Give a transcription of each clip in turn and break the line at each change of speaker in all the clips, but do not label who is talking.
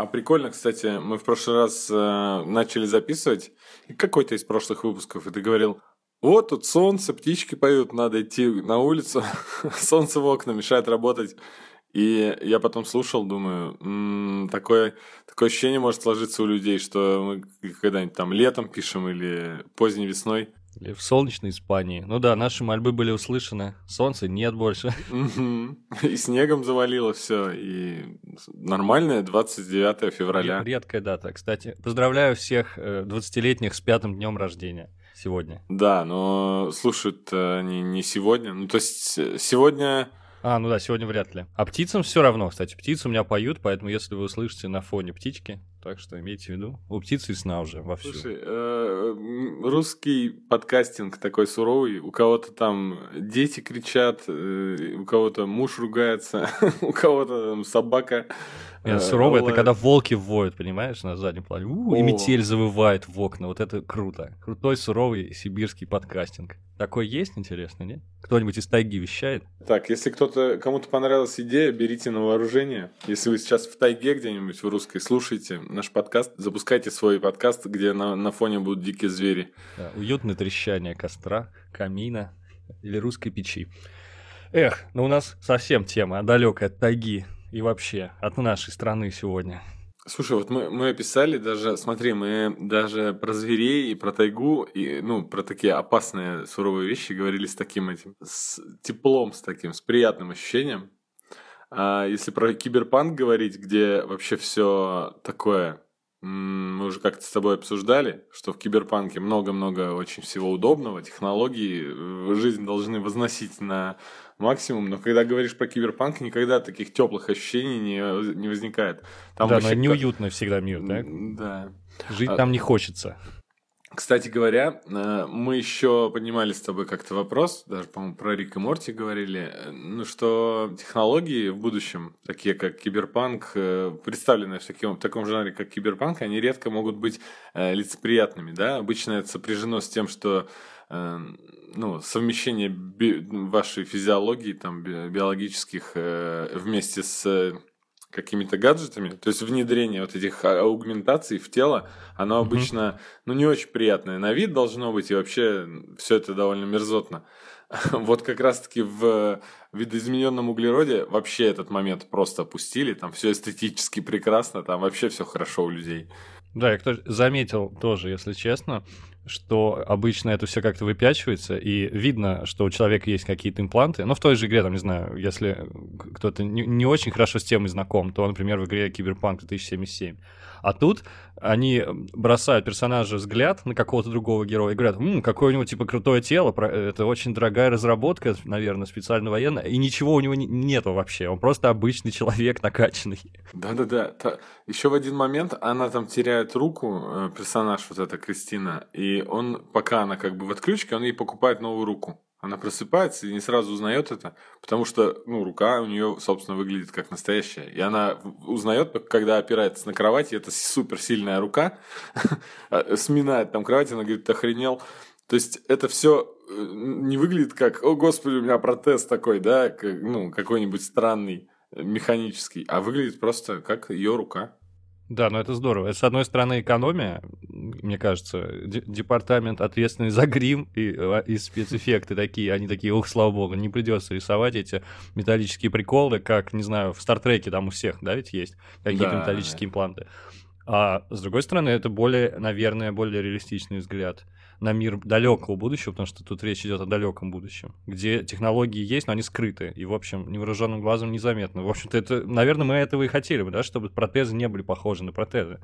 А прикольно, кстати, мы в прошлый раз э, начали записывать какой-то из прошлых выпусков, и ты говорил, вот тут солнце, птички поют, надо идти на улицу, солнце в окна мешает работать. И я потом слушал, думаю, м-м, такое, такое ощущение может сложиться у людей, что мы когда-нибудь там летом пишем или поздней весной.
Или в солнечной Испании. Ну да, наши мольбы были услышаны. Солнца нет больше.
И снегом завалило все. И нормальное 29 февраля.
Редкая дата. Кстати, поздравляю всех 20-летних э, с пятым днем рождения сегодня.
Да, но слушают они не сегодня. Ну, то есть сегодня
а, ну да, сегодня вряд ли. А птицам все равно, кстати. Птицы у меня поют, поэтому если вы услышите на фоне птички, так что имейте в виду. У птицы сна уже вовсю.
Слушай, э, русский подкастинг такой суровый. У кого-то там дети кричат, э, у кого-то муж ругается, у кого-то там собака
нет, э, сурово это когда волки воют, понимаешь, на заднем плане. У, и метель завывает в окна. Вот это круто. Крутой, суровый сибирский подкастинг. Такой есть, интересно, нет? Кто-нибудь из тайги вещает?
Так, если кто-то, кому-то понравилась идея, берите на вооружение. Если вы сейчас в тайге где-нибудь в русской слушаете наш подкаст, запускайте свой подкаст, где на, на фоне будут дикие звери.
Да, уютное трещание костра, камина или русской печи. Эх, ну у нас совсем тема далекая от тайги и вообще от нашей страны сегодня?
Слушай, вот мы, мы описали даже, смотри, мы даже про зверей и про тайгу, и, ну, про такие опасные, суровые вещи говорили с таким этим, с теплом, с таким, с приятным ощущением. А если про киберпанк говорить, где вообще все такое, мы уже как-то с тобой обсуждали, что в киберпанке много-много очень всего удобного, технологии в жизнь должны возносить на максимум, но когда говоришь про киберпанк, никогда таких теплых ощущений не, не возникает.
Там да, но неуютно всегда мир, да?
Да.
Жить а... там не хочется.
Кстати говоря, э, мы еще поднимали с тобой как-то вопрос, даже, по-моему, про Рик и Морти говорили, э, ну, что технологии в будущем, такие как киберпанк, э, представленные в таком, в таком жанре, как киберпанк, они редко могут быть лицеприятными, да? Обычно это сопряжено с тем, что ну, совмещение вашей физиологии, там, би- биологических вместе с какими-то гаджетами, то есть внедрение вот этих а, аугментаций в тело, оно mm-hmm. обычно, ну, не очень приятное на вид должно быть, и вообще все это довольно мерзотно. Вот как раз-таки в видоизмененном углероде вообще этот момент просто опустили, там все эстетически прекрасно, там вообще все хорошо у людей.
Да, я кто заметил тоже, если честно, что обычно это все как-то выпячивается, и видно, что у человека есть какие-то импланты. Но в той же игре, там, не знаю, если кто-то не, не очень хорошо с темой знаком, то, например, в игре Киберпанк 2077 а тут они бросают персонажа взгляд на какого-то другого героя и говорят, М, какое у него типа крутое тело, это очень дорогая разработка, наверное, специально военная, и ничего у него нету вообще, он просто обычный человек накачанный.
Да-да-да. Еще в один момент она там теряет руку, э, персонаж вот эта Кристина, и он, пока она как бы в отключке, он ей покупает новую руку. Она просыпается и не сразу узнает это, потому что, ну, рука у нее, собственно, выглядит как настоящая. И она узнает, когда опирается на кровать, и это суперсильная рука, сминает там кровать, она говорит, охренел. То есть это все э, не выглядит как, о, господи, у меня протез такой, да, ну, какой-нибудь странный, э, механический, а выглядит просто как ее рука.
Да, но это здорово. Это, с одной стороны, экономия, мне кажется, департамент ответственный за грим и, а, и спецэффекты такие, они такие, ух, слава богу, не придется рисовать эти металлические приколы, как, не знаю, в Стартреке там у всех, да, ведь есть какие-то да. металлические импланты. А с другой стороны, это более, наверное, более реалистичный взгляд на мир далекого будущего, потому что тут речь идет о далеком будущем, где технологии есть, но они скрыты, и, в общем, невооруженным глазом незаметно. В общем-то, это, наверное, мы этого и хотели бы, да, чтобы протезы не были похожи на протезы.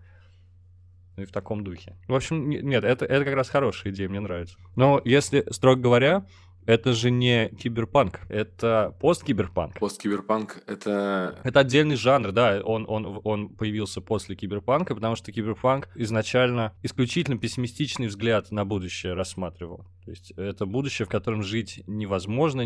Ну и в таком духе. В общем, нет, это, это как раз хорошая идея, мне нравится. Но если, строго говоря, это же не киберпанк, это посткиберпанк.
Посткиберпанк — это...
Это отдельный жанр, да, он, он, он появился после киберпанка, потому что киберпанк изначально исключительно пессимистичный взгляд на будущее рассматривал. То есть это будущее, в котором жить невозможно,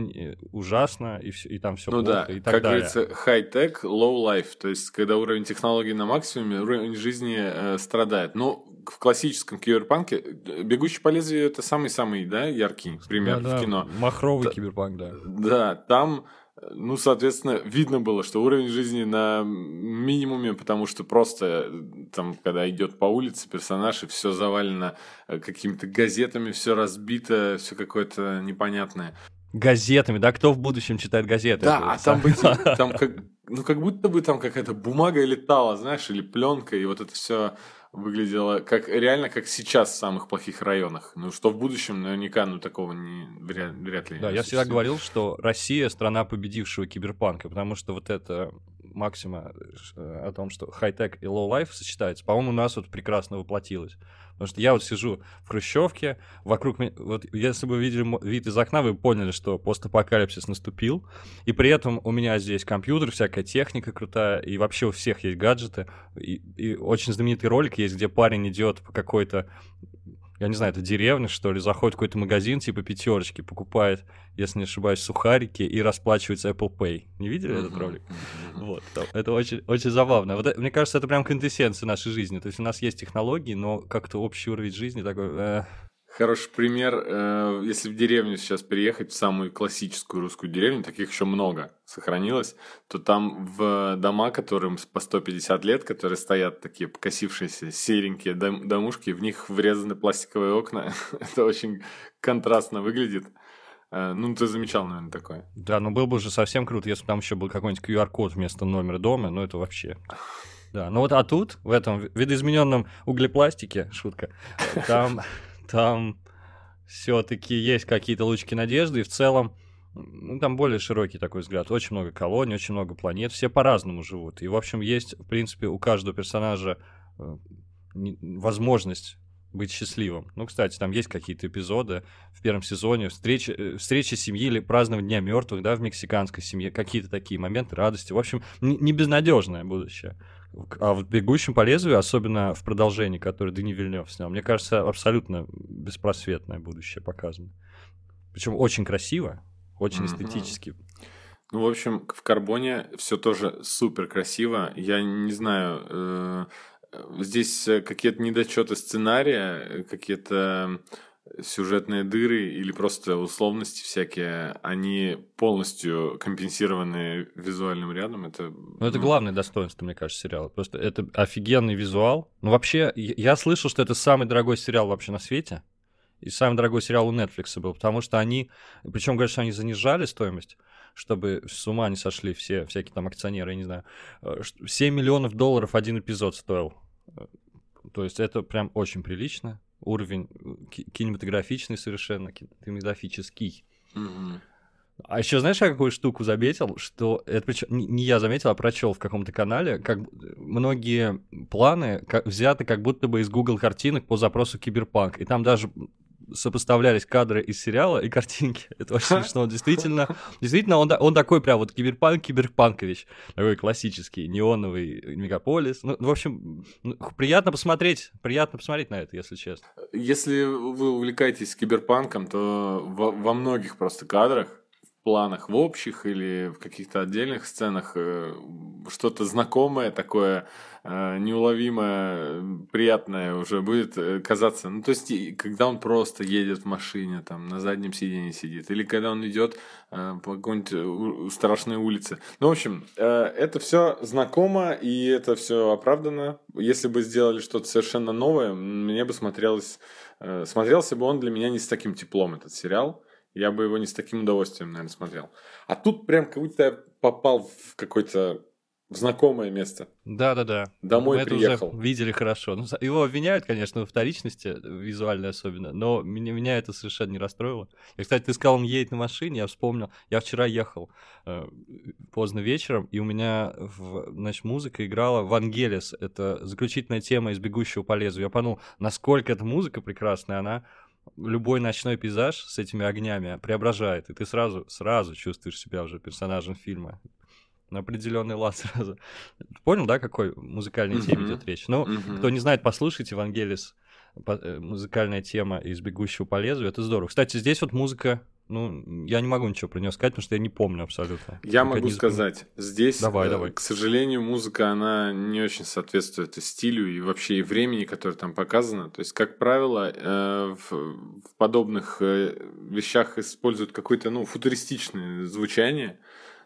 ужасно, и, все, и там все
ну
плохо,
да,
и так
как
далее.
говорится, high-tech, low-life, то есть когда уровень технологий на максимуме, уровень жизни э, страдает. Но в классическом киберпанке э, «Бегущий по лезвию» — это самый-самый, да, яркий пример да, в
да,
кино.
Махровый Т- киберпанк, да.
Да, там Ну, соответственно, видно было, что уровень жизни на минимуме, потому что просто там, когда идет по улице персонаж, и все завалено э, какими-то газетами, все разбито, все какое-то непонятное.
Газетами, да? Кто в будущем читает газеты?
Да, а там, быть, там как, ну, как будто бы там какая-то бумага летала, знаешь, или пленка, и вот это все выглядело как реально как сейчас в самых плохих районах. Ну, что в будущем наверняка, ну, такого не, вряд, вряд ли.
Да, я всегда говорил, что Россия страна победившего киберпанка, потому что вот это максима э, о том, что хай-тек и low life сочетается, по-моему, у нас вот прекрасно воплотилось. Потому что я вот сижу в Хрущевке, вокруг меня... Вот если бы вы видели вид из окна, вы поняли, что постапокалипсис наступил. И при этом у меня здесь компьютер, всякая техника крутая, и вообще у всех есть гаджеты. И, и очень знаменитый ролик есть, где парень идет по какой-то я не знаю, это деревня, что ли, заходит в какой-то магазин типа пятерочки, покупает, если не ошибаюсь, сухарики и расплачивается Apple Pay. Не видели этот ролик? Вот, это очень, очень забавно. Вот, мне кажется, это прям квинтэссенция нашей жизни. То есть у нас есть технологии, но как-то общий уровень жизни такой... Э,
Хороший пример, э, если в деревню сейчас переехать, в самую классическую русскую деревню, таких еще много сохранилось, то там в дома, которым по 150 лет, которые стоят такие покосившиеся серенькие дом, домушки, в них врезаны пластиковые окна. Это очень контрастно выглядит. Э, ну, ты замечал, наверное, такое.
Да, но было бы уже совсем круто, если бы там еще был какой-нибудь QR-код вместо номера дома, ну это вообще... Да, ну вот а тут, в этом видоизмененном углепластике, шутка, там там все-таки есть какие-то лучки надежды, и в целом ну, там более широкий такой взгляд. Очень много колоний, очень много планет, все по-разному живут. И, в общем, есть, в принципе, у каждого персонажа э, возможность быть счастливым. Ну, кстати, там есть какие-то эпизоды в первом сезоне, встречи, э, встречи семьи или празднование Дня мертвых, да, в мексиканской семье, какие-то такие моменты радости. В общем, не, не безнадежное будущее. А в «Бегущем по лезвию», особенно в продолжении, которое Дани Вильнев снял, мне кажется, абсолютно беспросветное будущее показано. Причем очень красиво, очень эстетически.
Ну, в общем, в «Карбоне» все тоже супер красиво. Я не знаю, э, здесь какие-то недочеты сценария, какие-то сюжетные дыры или просто условности всякие, они полностью компенсированы визуальным рядом. Это,
ну, это главное достоинство, мне кажется, сериала. Просто это офигенный визуал. Ну, вообще, я слышал, что это самый дорогой сериал вообще на свете. И самый дорогой сериал у Netflix был, потому что они, причем говорят, что они занижали стоимость, чтобы с ума не сошли все всякие там акционеры, я не знаю. 7 миллионов долларов один эпизод стоил. То есть это прям очень прилично уровень э, кинематографичный совершенно, кинематографический. Mm-hmm. А еще знаешь, я какую штуку заметил, что это причем не я заметил, а прочел в каком-то канале, как многие планы как, взяты как будто бы из Google картинок по запросу киберпанк, и там даже сопоставлялись кадры из сериала и картинки. Это очень смешно. Действительно, действительно он, он такой прям вот киберпанк, киберпанкович. Такой классический, неоновый мегаполис. Ну, в общем, приятно посмотреть, приятно посмотреть на это, если честно.
Если вы увлекаетесь киберпанком, то во, во многих просто кадрах планах в общих или в каких-то отдельных сценах э, что-то знакомое такое э, неуловимое приятное уже будет э, казаться. Ну то есть когда он просто едет в машине там на заднем сиденье сидит или когда он идет по какой-нибудь страшной улице. Ну в общем это все знакомо и это все оправдано. Если бы сделали что-то совершенно новое мне бы смотрелось смотрелся бы он для меня не с таким теплом этот сериал я бы его не с таким удовольствием, наверное, смотрел. А тут прям как будто я попал в какое-то знакомое место.
Да-да-да.
Домой Мы приехал.
Это уже видели хорошо. Ну, его обвиняют, конечно, во вторичности, визуально особенно, но меня, меня это совершенно не расстроило. Я, кстати, ты сказал, он едет на машине, я вспомнил. Я вчера ехал э, поздно вечером, и у меня, в, значит, музыка играла «Вангелис». Это заключительная тема из «Бегущего по лезвию». Я подумал, насколько эта музыка прекрасная, она любой ночной пейзаж с этими огнями преображает, и ты сразу, сразу чувствуешь себя уже персонажем фильма. На определенный лад сразу. Понял, да, какой музыкальной теме идет речь? Ну, кто не знает, послушайте Евангелис э, музыкальная тема из «Бегущего по лезвию», это здорово. Кстати, здесь вот музыка ну, я не могу ничего про нее сказать, потому что я не помню абсолютно.
Я могу не сказать, здесь, давай, э, давай. к сожалению, музыка, она не очень соответствует и стилю, и вообще и времени, которое там показано. То есть, как правило, э, в, в подобных э, вещах используют какое-то, ну, футуристичное звучание.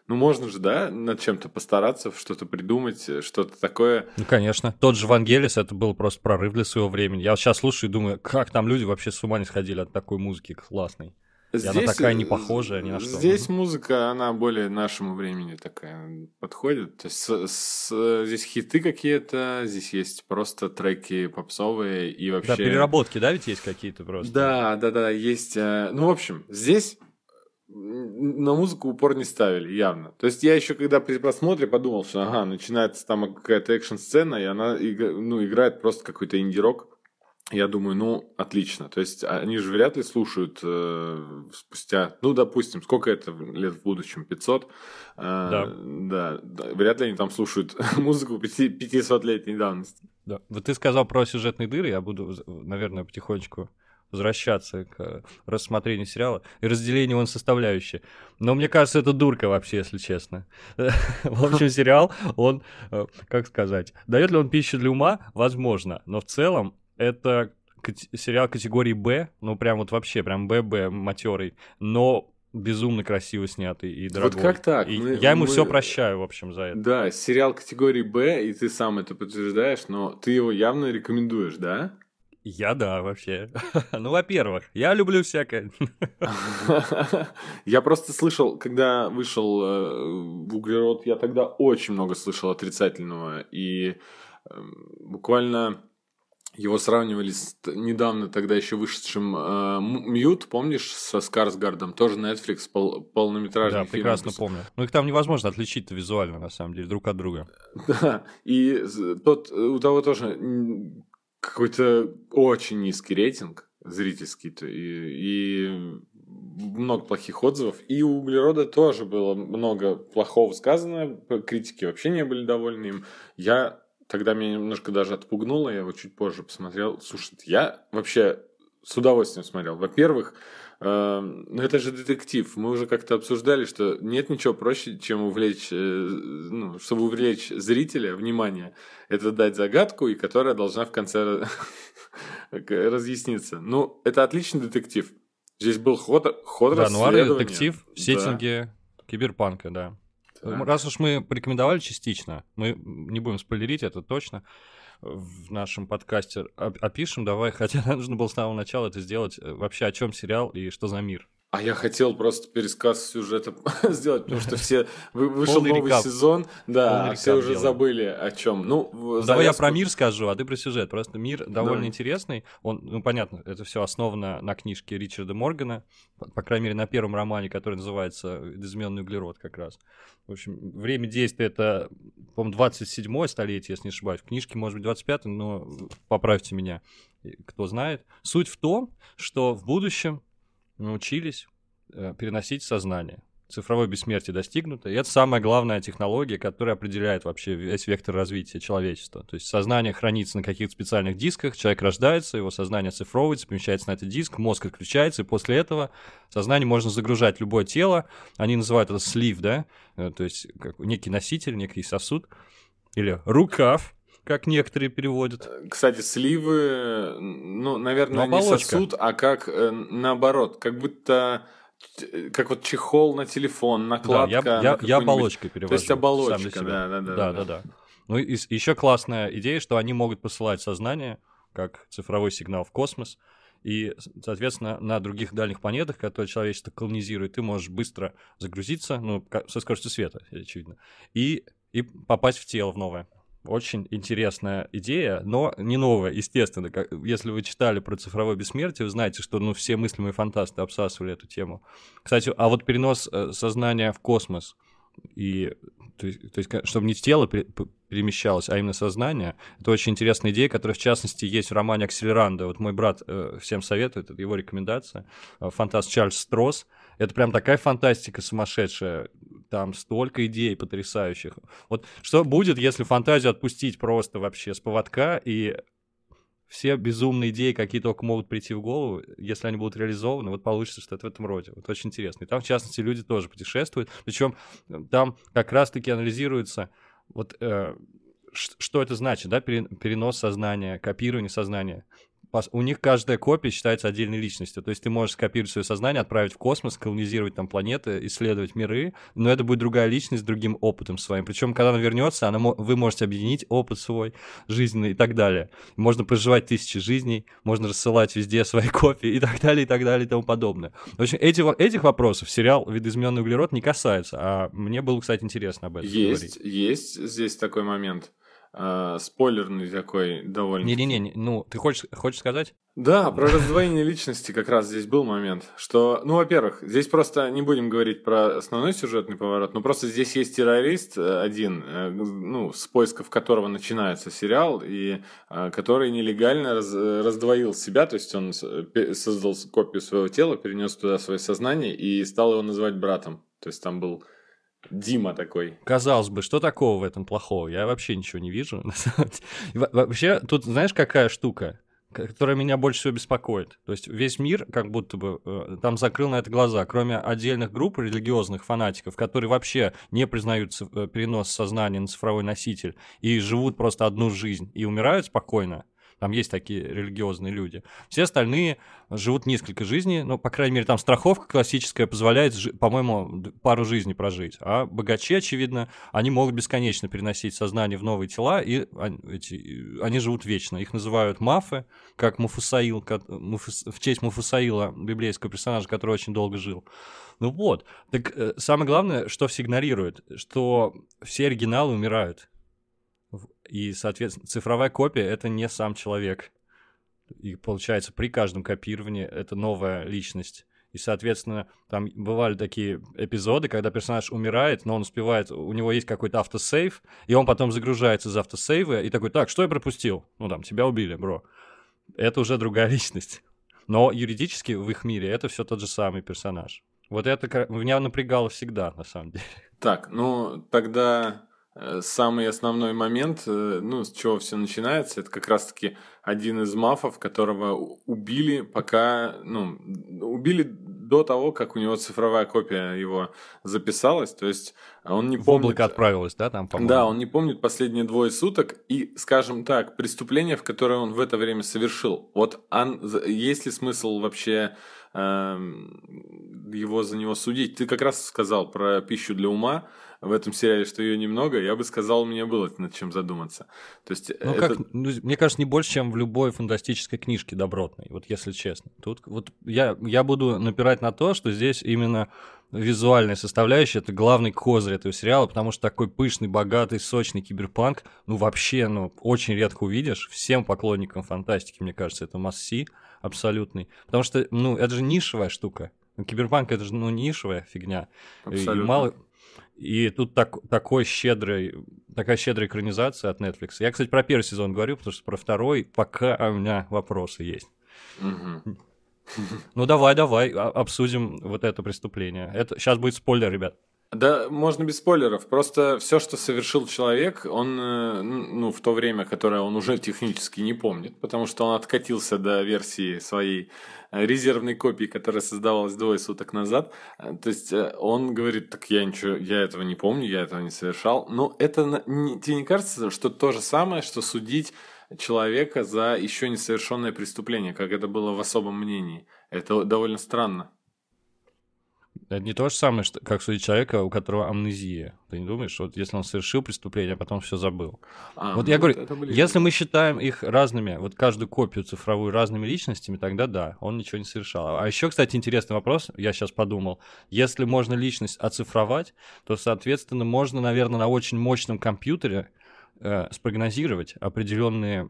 Ну, можно же, да, над чем-то постараться, что-то придумать, э, что-то такое.
Ну, конечно. Тот же Вангелис, это был просто прорыв для своего времени. Я сейчас слушаю и думаю, как там люди вообще с ума не сходили от такой музыки классной. Здесь, и она такая не похожая ни на что.
Здесь музыка, она более нашему времени такая подходит. То есть с, с, здесь хиты какие-то, здесь есть просто треки попсовые и вообще... Да,
переработки, да, ведь есть какие-то просто?
Да, да, да, есть. Э, ну, в общем, здесь на музыку упор не ставили, явно. То есть я еще когда при просмотре подумал, что ага, начинается там какая-то экшн-сцена, и она ну, играет просто какой-то инди-рок я думаю, ну, отлично. То есть они же вряд ли слушают э, спустя, ну, допустим, сколько это лет в будущем, 500? Э, да. да. Да, вряд ли они там слушают музыку 500-летней давности.
Да. Вот ты сказал про сюжетные дыры, я буду, наверное, потихонечку возвращаться к рассмотрению сериала и разделению он составляющие. Но мне кажется, это дурка вообще, если честно. В общем, сериал, он, э, как сказать, дает ли он пищу для ума? Возможно. Но в целом это сериал категории Б, ну прям вот вообще, прям ББ матерый, но безумно красиво снятый и дорогой.
Вот как так?
И мы, я ему мы... все прощаю, в общем, за это.
Да, сериал категории Б, и ты сам это подтверждаешь, но ты его явно рекомендуешь, да?
Я да, вообще. ну, во-первых, я люблю всякое.
я просто слышал, когда вышел э, углерод, я тогда очень много слышал отрицательного. И э, буквально его сравнивали с недавно тогда еще вышедшим э, Мьют, помнишь, со Скарсгардом, тоже Netflix, пол, полнометражный
да, фильм. Да, прекрасно помню. Ну их там невозможно отличить визуально, на самом деле, друг от друга.
Да, и тот, у того тоже какой-то очень низкий рейтинг зрительский, и, и много плохих отзывов. И у Углерода тоже было много плохого сказано, критики вообще не были довольны им. Я тогда меня немножко даже отпугнуло, я его чуть позже посмотрел. Слушай, я вообще с удовольствием смотрел. Во-первых, э, ну это же детектив. Мы уже как-то обсуждали, что нет ничего проще, чем увлечь, э, ну, чтобы увлечь зрителя внимание. Это дать загадку, и которая должна в конце разъясниться. Ну, это отличный детектив. Здесь был ход, ход да,
расследования. детектив в сеттинге да. киберпанка, да. Раз уж мы порекомендовали частично, мы не будем спойлерить, это точно в нашем подкасте опишем, давай, хотя нужно было с самого начала это сделать. Э, вообще, о чем сериал и что за мир?
А я хотел просто пересказ сюжета сделать, потому что все вышел Полный новый рекап. сезон, да, Полный а все уже делаем. забыли о чем. Ну,
завязку... давай я про мир скажу, а ты про сюжет. Просто мир довольно да. интересный. Он, ну понятно, это все основано на книжке Ричарда Моргана, по, по крайней мере на первом романе, который называется "Измененный углерод" как раз. В общем, время действия это, по-моему, 27 столетие, если не ошибаюсь. В книжке, может быть, 25 но поправьте меня, кто знает. Суть в том, что в будущем научились э, переносить сознание. Цифровое бессмертие достигнуто, и это самая главная технология, которая определяет вообще весь вектор развития человечества. То есть сознание хранится на каких-то специальных дисках, человек рождается, его сознание цифровывается, помещается на этот диск, мозг отключается, и после этого сознание можно загружать любое тело. Они называют это слив, да, э, то есть как некий носитель, некий сосуд, или рукав, как некоторые переводят.
Кстати, сливы, ну, наверное, ну, не сосуд, а как э, наоборот, как будто как вот чехол на телефон, накладка.
Да, я, я, я оболочкой перевожу.
То есть оболочка, да, да, да,
да, да, да. Ну и еще классная идея, что они могут посылать сознание как цифровой сигнал в космос, и, соответственно, на других дальних планетах, которые человечество колонизирует, ты можешь быстро загрузиться, ну, со скоростью света, очевидно, и, и попасть в тело в новое. Очень интересная идея, но не новая, естественно. Как, если вы читали про цифровое бессмертие, вы знаете, что ну, все мыслимые фантасты обсасывали эту тему. Кстати, а вот перенос э, сознания в космос, и, то, есть, то есть, чтобы не тело перемещалось, а именно сознание, это очень интересная идея, которая, в частности, есть в романе «Акселеранда». Вот мой брат э, всем советует, это его рекомендация. Э, фантаст Чарльз Стросс. Это прям такая фантастика сумасшедшая там столько идей потрясающих. Вот что будет, если фантазию отпустить просто вообще с поводка, и все безумные идеи, какие только могут прийти в голову, если они будут реализованы, вот получится что-то в этом роде. Вот очень интересно. И там, в частности, люди тоже путешествуют. Причем э, там как раз-таки анализируется вот э, что это значит, да, перенос сознания, копирование сознания у них каждая копия считается отдельной личностью. То есть ты можешь скопировать свое сознание, отправить в космос, колонизировать там планеты, исследовать миры, но это будет другая личность с другим опытом своим. Причем, когда она вернется, она, вы можете объединить опыт свой жизненный и так далее. Можно проживать тысячи жизней, можно рассылать везде свои копии и так далее, и так далее, и тому подобное. В общем, эти, этих вопросов сериал «Видоизмененный углерод» не касается, а мне было, кстати, интересно об этом
есть,
говорить.
Есть здесь такой момент э, спойлерный такой довольно.
Не-не-не, ну, ты хочешь, хочешь сказать?
Да, про раздвоение личности как раз здесь был момент, что, ну, во-первых, здесь просто не будем говорить про основной сюжетный поворот, но просто здесь есть террорист э, один, э, ну, с поисков которого начинается сериал, и который нелегально раз, раздвоил себя, то есть он создал копию своего тела, перенес туда свое сознание и стал его называть братом. То есть там был Дима такой.
Казалось бы, что такого в этом плохого? Я вообще ничего не вижу. Вообще, тут знаешь, какая штука? которая меня больше всего беспокоит. То есть весь мир как будто бы э, там закрыл на это глаза, кроме отдельных групп религиозных фанатиков, которые вообще не признают э, перенос сознания на цифровой носитель и живут просто одну жизнь и умирают спокойно. Там есть такие религиозные люди. Все остальные живут несколько жизней, но, по крайней мере, там страховка классическая позволяет, по-моему, пару жизней прожить. А богачи, очевидно, они могут бесконечно переносить сознание в новые тела, и эти, они живут вечно. Их называют мафы, как Муфусаил, как, Муфус, в честь Муфусаила, библейского персонажа, который очень долго жил. Ну вот. Так э, самое главное, что все игнорируют, что все оригиналы умирают. И, соответственно, цифровая копия — это не сам человек. И получается, при каждом копировании это новая личность. И, соответственно, там бывали такие эпизоды, когда персонаж умирает, но он успевает, у него есть какой-то автосейв, и он потом загружается из автосейва и такой, так, что я пропустил? Ну, там, тебя убили, бро. Это уже другая личность. Но юридически в их мире это все тот же самый персонаж. Вот это меня напрягало всегда, на самом деле.
Так, ну тогда самый основной момент, э, ну, с чего все начинается, это как раз-таки один из мафов, которого убили, пока, ну, убили до того, как у него цифровая копия его записалась, то есть он не помнит... В
облако отправилась, да, там,
по-моему? Да, он не помнит последние двое суток, и, скажем так, преступление, в которое он в это время совершил, вот он, есть ли смысл вообще э, его за него судить? Ты как раз сказал про пищу для ума, в этом сериале, что ее немного, я бы сказал, у меня было над чем задуматься. То есть,
ну, это... как, ну, мне кажется, не больше, чем в любой фантастической книжке добротной, вот если честно. Тут вот я, я буду напирать на то, что здесь именно визуальная составляющая это главный козырь этого сериала, потому что такой пышный, богатый, сочный киберпанк, ну вообще, ну очень редко увидишь. Всем поклонникам фантастики, мне кажется, это масси абсолютный. Потому что, ну, это же нишевая штука. Киберпанк это же, ну, нишевая фигня. Абсолютно. И мало, и тут так, такой щедрый, такая щедрая экранизация от Netflix. Я, кстати, про первый сезон говорю, потому что про второй пока у меня вопросы есть. Ну давай, давай, а, обсудим вот это преступление. Это сейчас будет спойлер, ребят.
Да, можно без спойлеров. Просто все, что совершил человек, он, э, ну, в то время, которое он уже технически не помнит, потому что он откатился до версии своей э, резервной копии, которая создавалась двое суток назад. Э, то есть он говорит, так я ничего, я этого не помню, я этого не совершал. Но это тебе не кажется, что то же самое, что судить человека за еще несовершенное преступление, как это было в особом мнении? Это довольно странно.
Это не то же самое, что, как судить человека, у которого амнезия. Ты не думаешь, вот если он совершил преступление, а потом все забыл. А, вот ну, я говорю, были... если мы считаем их разными, вот каждую копию цифровую разными личностями, тогда да, он ничего не совершал. А еще, кстати, интересный вопрос, я сейчас подумал. Если можно личность оцифровать, то, соответственно, можно, наверное, на очень мощном компьютере э, спрогнозировать определенные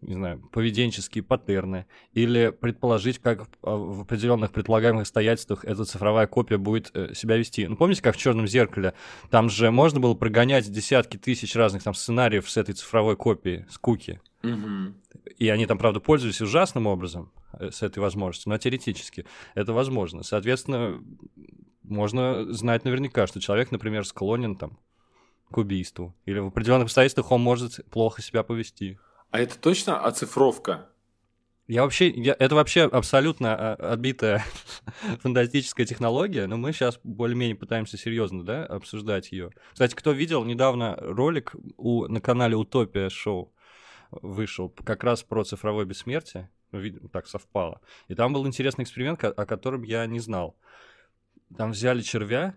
не знаю, поведенческие паттерны, или предположить, как а, в определенных предполагаемых обстоятельствах эта цифровая копия будет э, себя вести. Ну, помните, как в черном зеркале? Там же можно было прогонять десятки тысяч разных там сценариев с этой цифровой копией, с куки.
Угу.
И они там, правда, пользовались ужасным образом э, с этой возможностью, но теоретически это возможно. Соответственно, можно знать наверняка, что человек, например, склонен там к убийству, или в определенных обстоятельствах он может плохо себя повести.
А это точно оцифровка?
Я вообще, я, это вообще абсолютно а, отбитая фантастическая технология, но мы сейчас более-менее пытаемся серьезно, да, обсуждать ее. Кстати, кто видел недавно ролик у, на канале Утопия шоу, вышел как раз про цифровое бессмертие, ну, так совпало. И там был интересный эксперимент, о котором я не знал. Там взяли червя,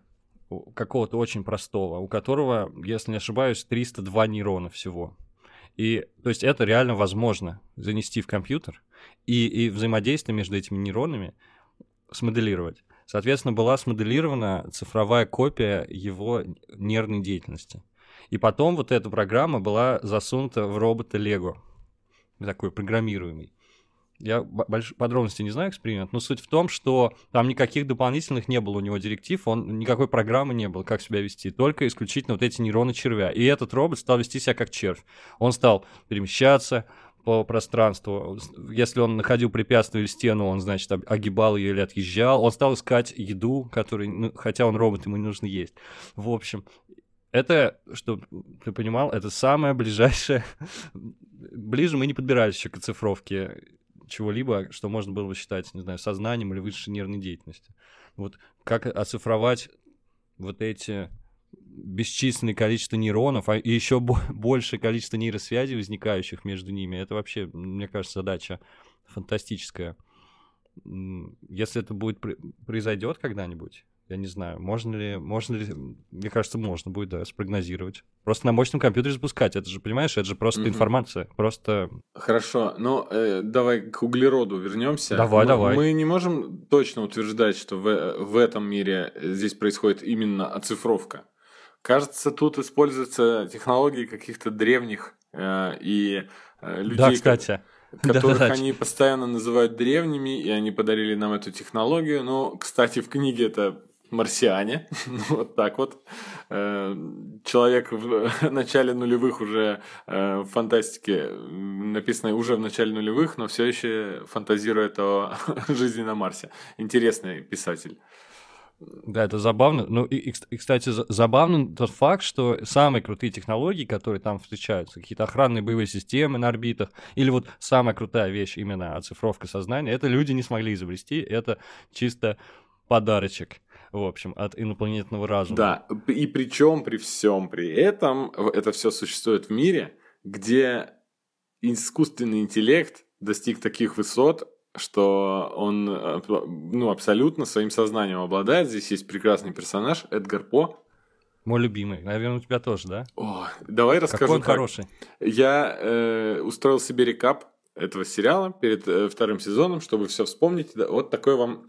какого-то очень простого, у которого, если не ошибаюсь, 302 нейрона всего. И, то есть, это реально возможно занести в компьютер и, и взаимодействие между этими нейронами смоделировать. Соответственно, была смоделирована цифровая копия его нервной деятельности. И потом вот эта программа была засунута в робота Lego, такой программируемый. Я больш... подробности не знаю эксперимент, но суть в том, что там никаких дополнительных не было у него директив, он никакой программы не было, как себя вести, только исключительно вот эти нейроны червя. И этот робот стал вести себя как червь. Он стал перемещаться, по пространству. Если он находил препятствие или стену, он, значит, огибал ее или отъезжал. Он стал искать еду, который, ну, хотя он робот, ему не нужно есть. В общем, это, чтобы ты понимал, это самое ближайшее... Ближе мы не подбирались еще к оцифровке чего-либо, что можно было бы считать, не знаю, сознанием или высшей нервной деятельностью. Вот как оцифровать вот эти бесчисленное количество нейронов, а еще большее количество нейросвязей, возникающих между ними, это вообще, мне кажется, задача фантастическая. Если это будет произойдет когда-нибудь, я не знаю, можно ли, можно ли, мне кажется, можно будет, да, спрогнозировать. Просто на мощном компьютере запускать, это же, понимаешь, это же просто mm-hmm. информация, просто...
Хорошо, ну, э, давай к углероду вернемся.
Давай,
мы,
давай.
Мы не можем точно утверждать, что в, в этом мире здесь происходит именно оцифровка. Кажется, тут используются технологии каких-то древних э, и э, людей...
Да, кстати
которых да, они постоянно называют древними, и они подарили нам эту технологию. Но, кстати, в книге это марсиане, вот так вот. Э, человек в начале нулевых уже э, в фантастике, написанной уже в начале нулевых, но все еще фантазирует о жизни на Марсе. Интересный писатель.
Да, это забавно. Ну и, и, кстати, забавно тот факт, что самые крутые технологии, которые там встречаются, какие-то охранные боевые системы на орбитах, или вот самая крутая вещь именно оцифровка сознания, это люди не смогли изобрести, это чисто подарочек в общем, от инопланетного разума.
Да, и причем при всем при этом это все существует в мире, где искусственный интеллект достиг таких высот, что он ну, абсолютно своим сознанием обладает. Здесь есть прекрасный персонаж Эдгар По.
Мой любимый. Наверное, у тебя тоже, да?
О, давай расскажу.
Какой он так. хороший.
Я э, устроил себе рекап этого сериала перед э, вторым сезоном, чтобы все вспомнить. Вот такой вам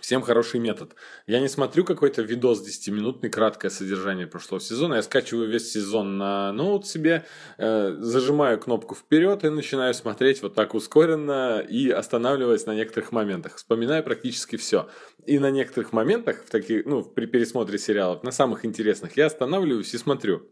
Всем хороший метод. Я не смотрю какой-то видос 10-минутный, краткое содержание прошлого сезона. Я скачиваю весь сезон на ноут себе, э, зажимаю кнопку вперед и начинаю смотреть вот так ускоренно и останавливаясь на некоторых моментах. Вспоминаю практически все. И на некоторых моментах, в таких, ну, при пересмотре сериалов, на самых интересных, я останавливаюсь и смотрю.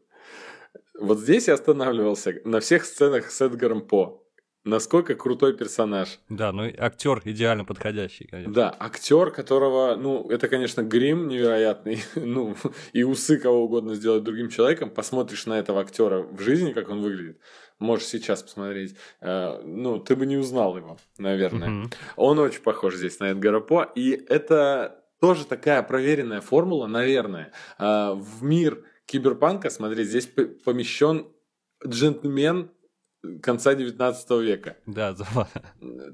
Вот здесь я останавливался на всех сценах с Эдгаром По насколько крутой персонаж.
Да, ну актер идеально подходящий, конечно.
Да, актер, которого, ну, это, конечно, грим невероятный, ну, и усы кого угодно сделать другим человеком. Посмотришь на этого актера в жизни, как он выглядит. Можешь сейчас посмотреть. Э, ну, ты бы не узнал его, наверное. Mm-hmm. Он очень похож здесь на Эдгара По, и это тоже такая проверенная формула, наверное. Э, в мир киберпанка, смотри, здесь помещен джентльмен конца 19 века.
Да,
забавно.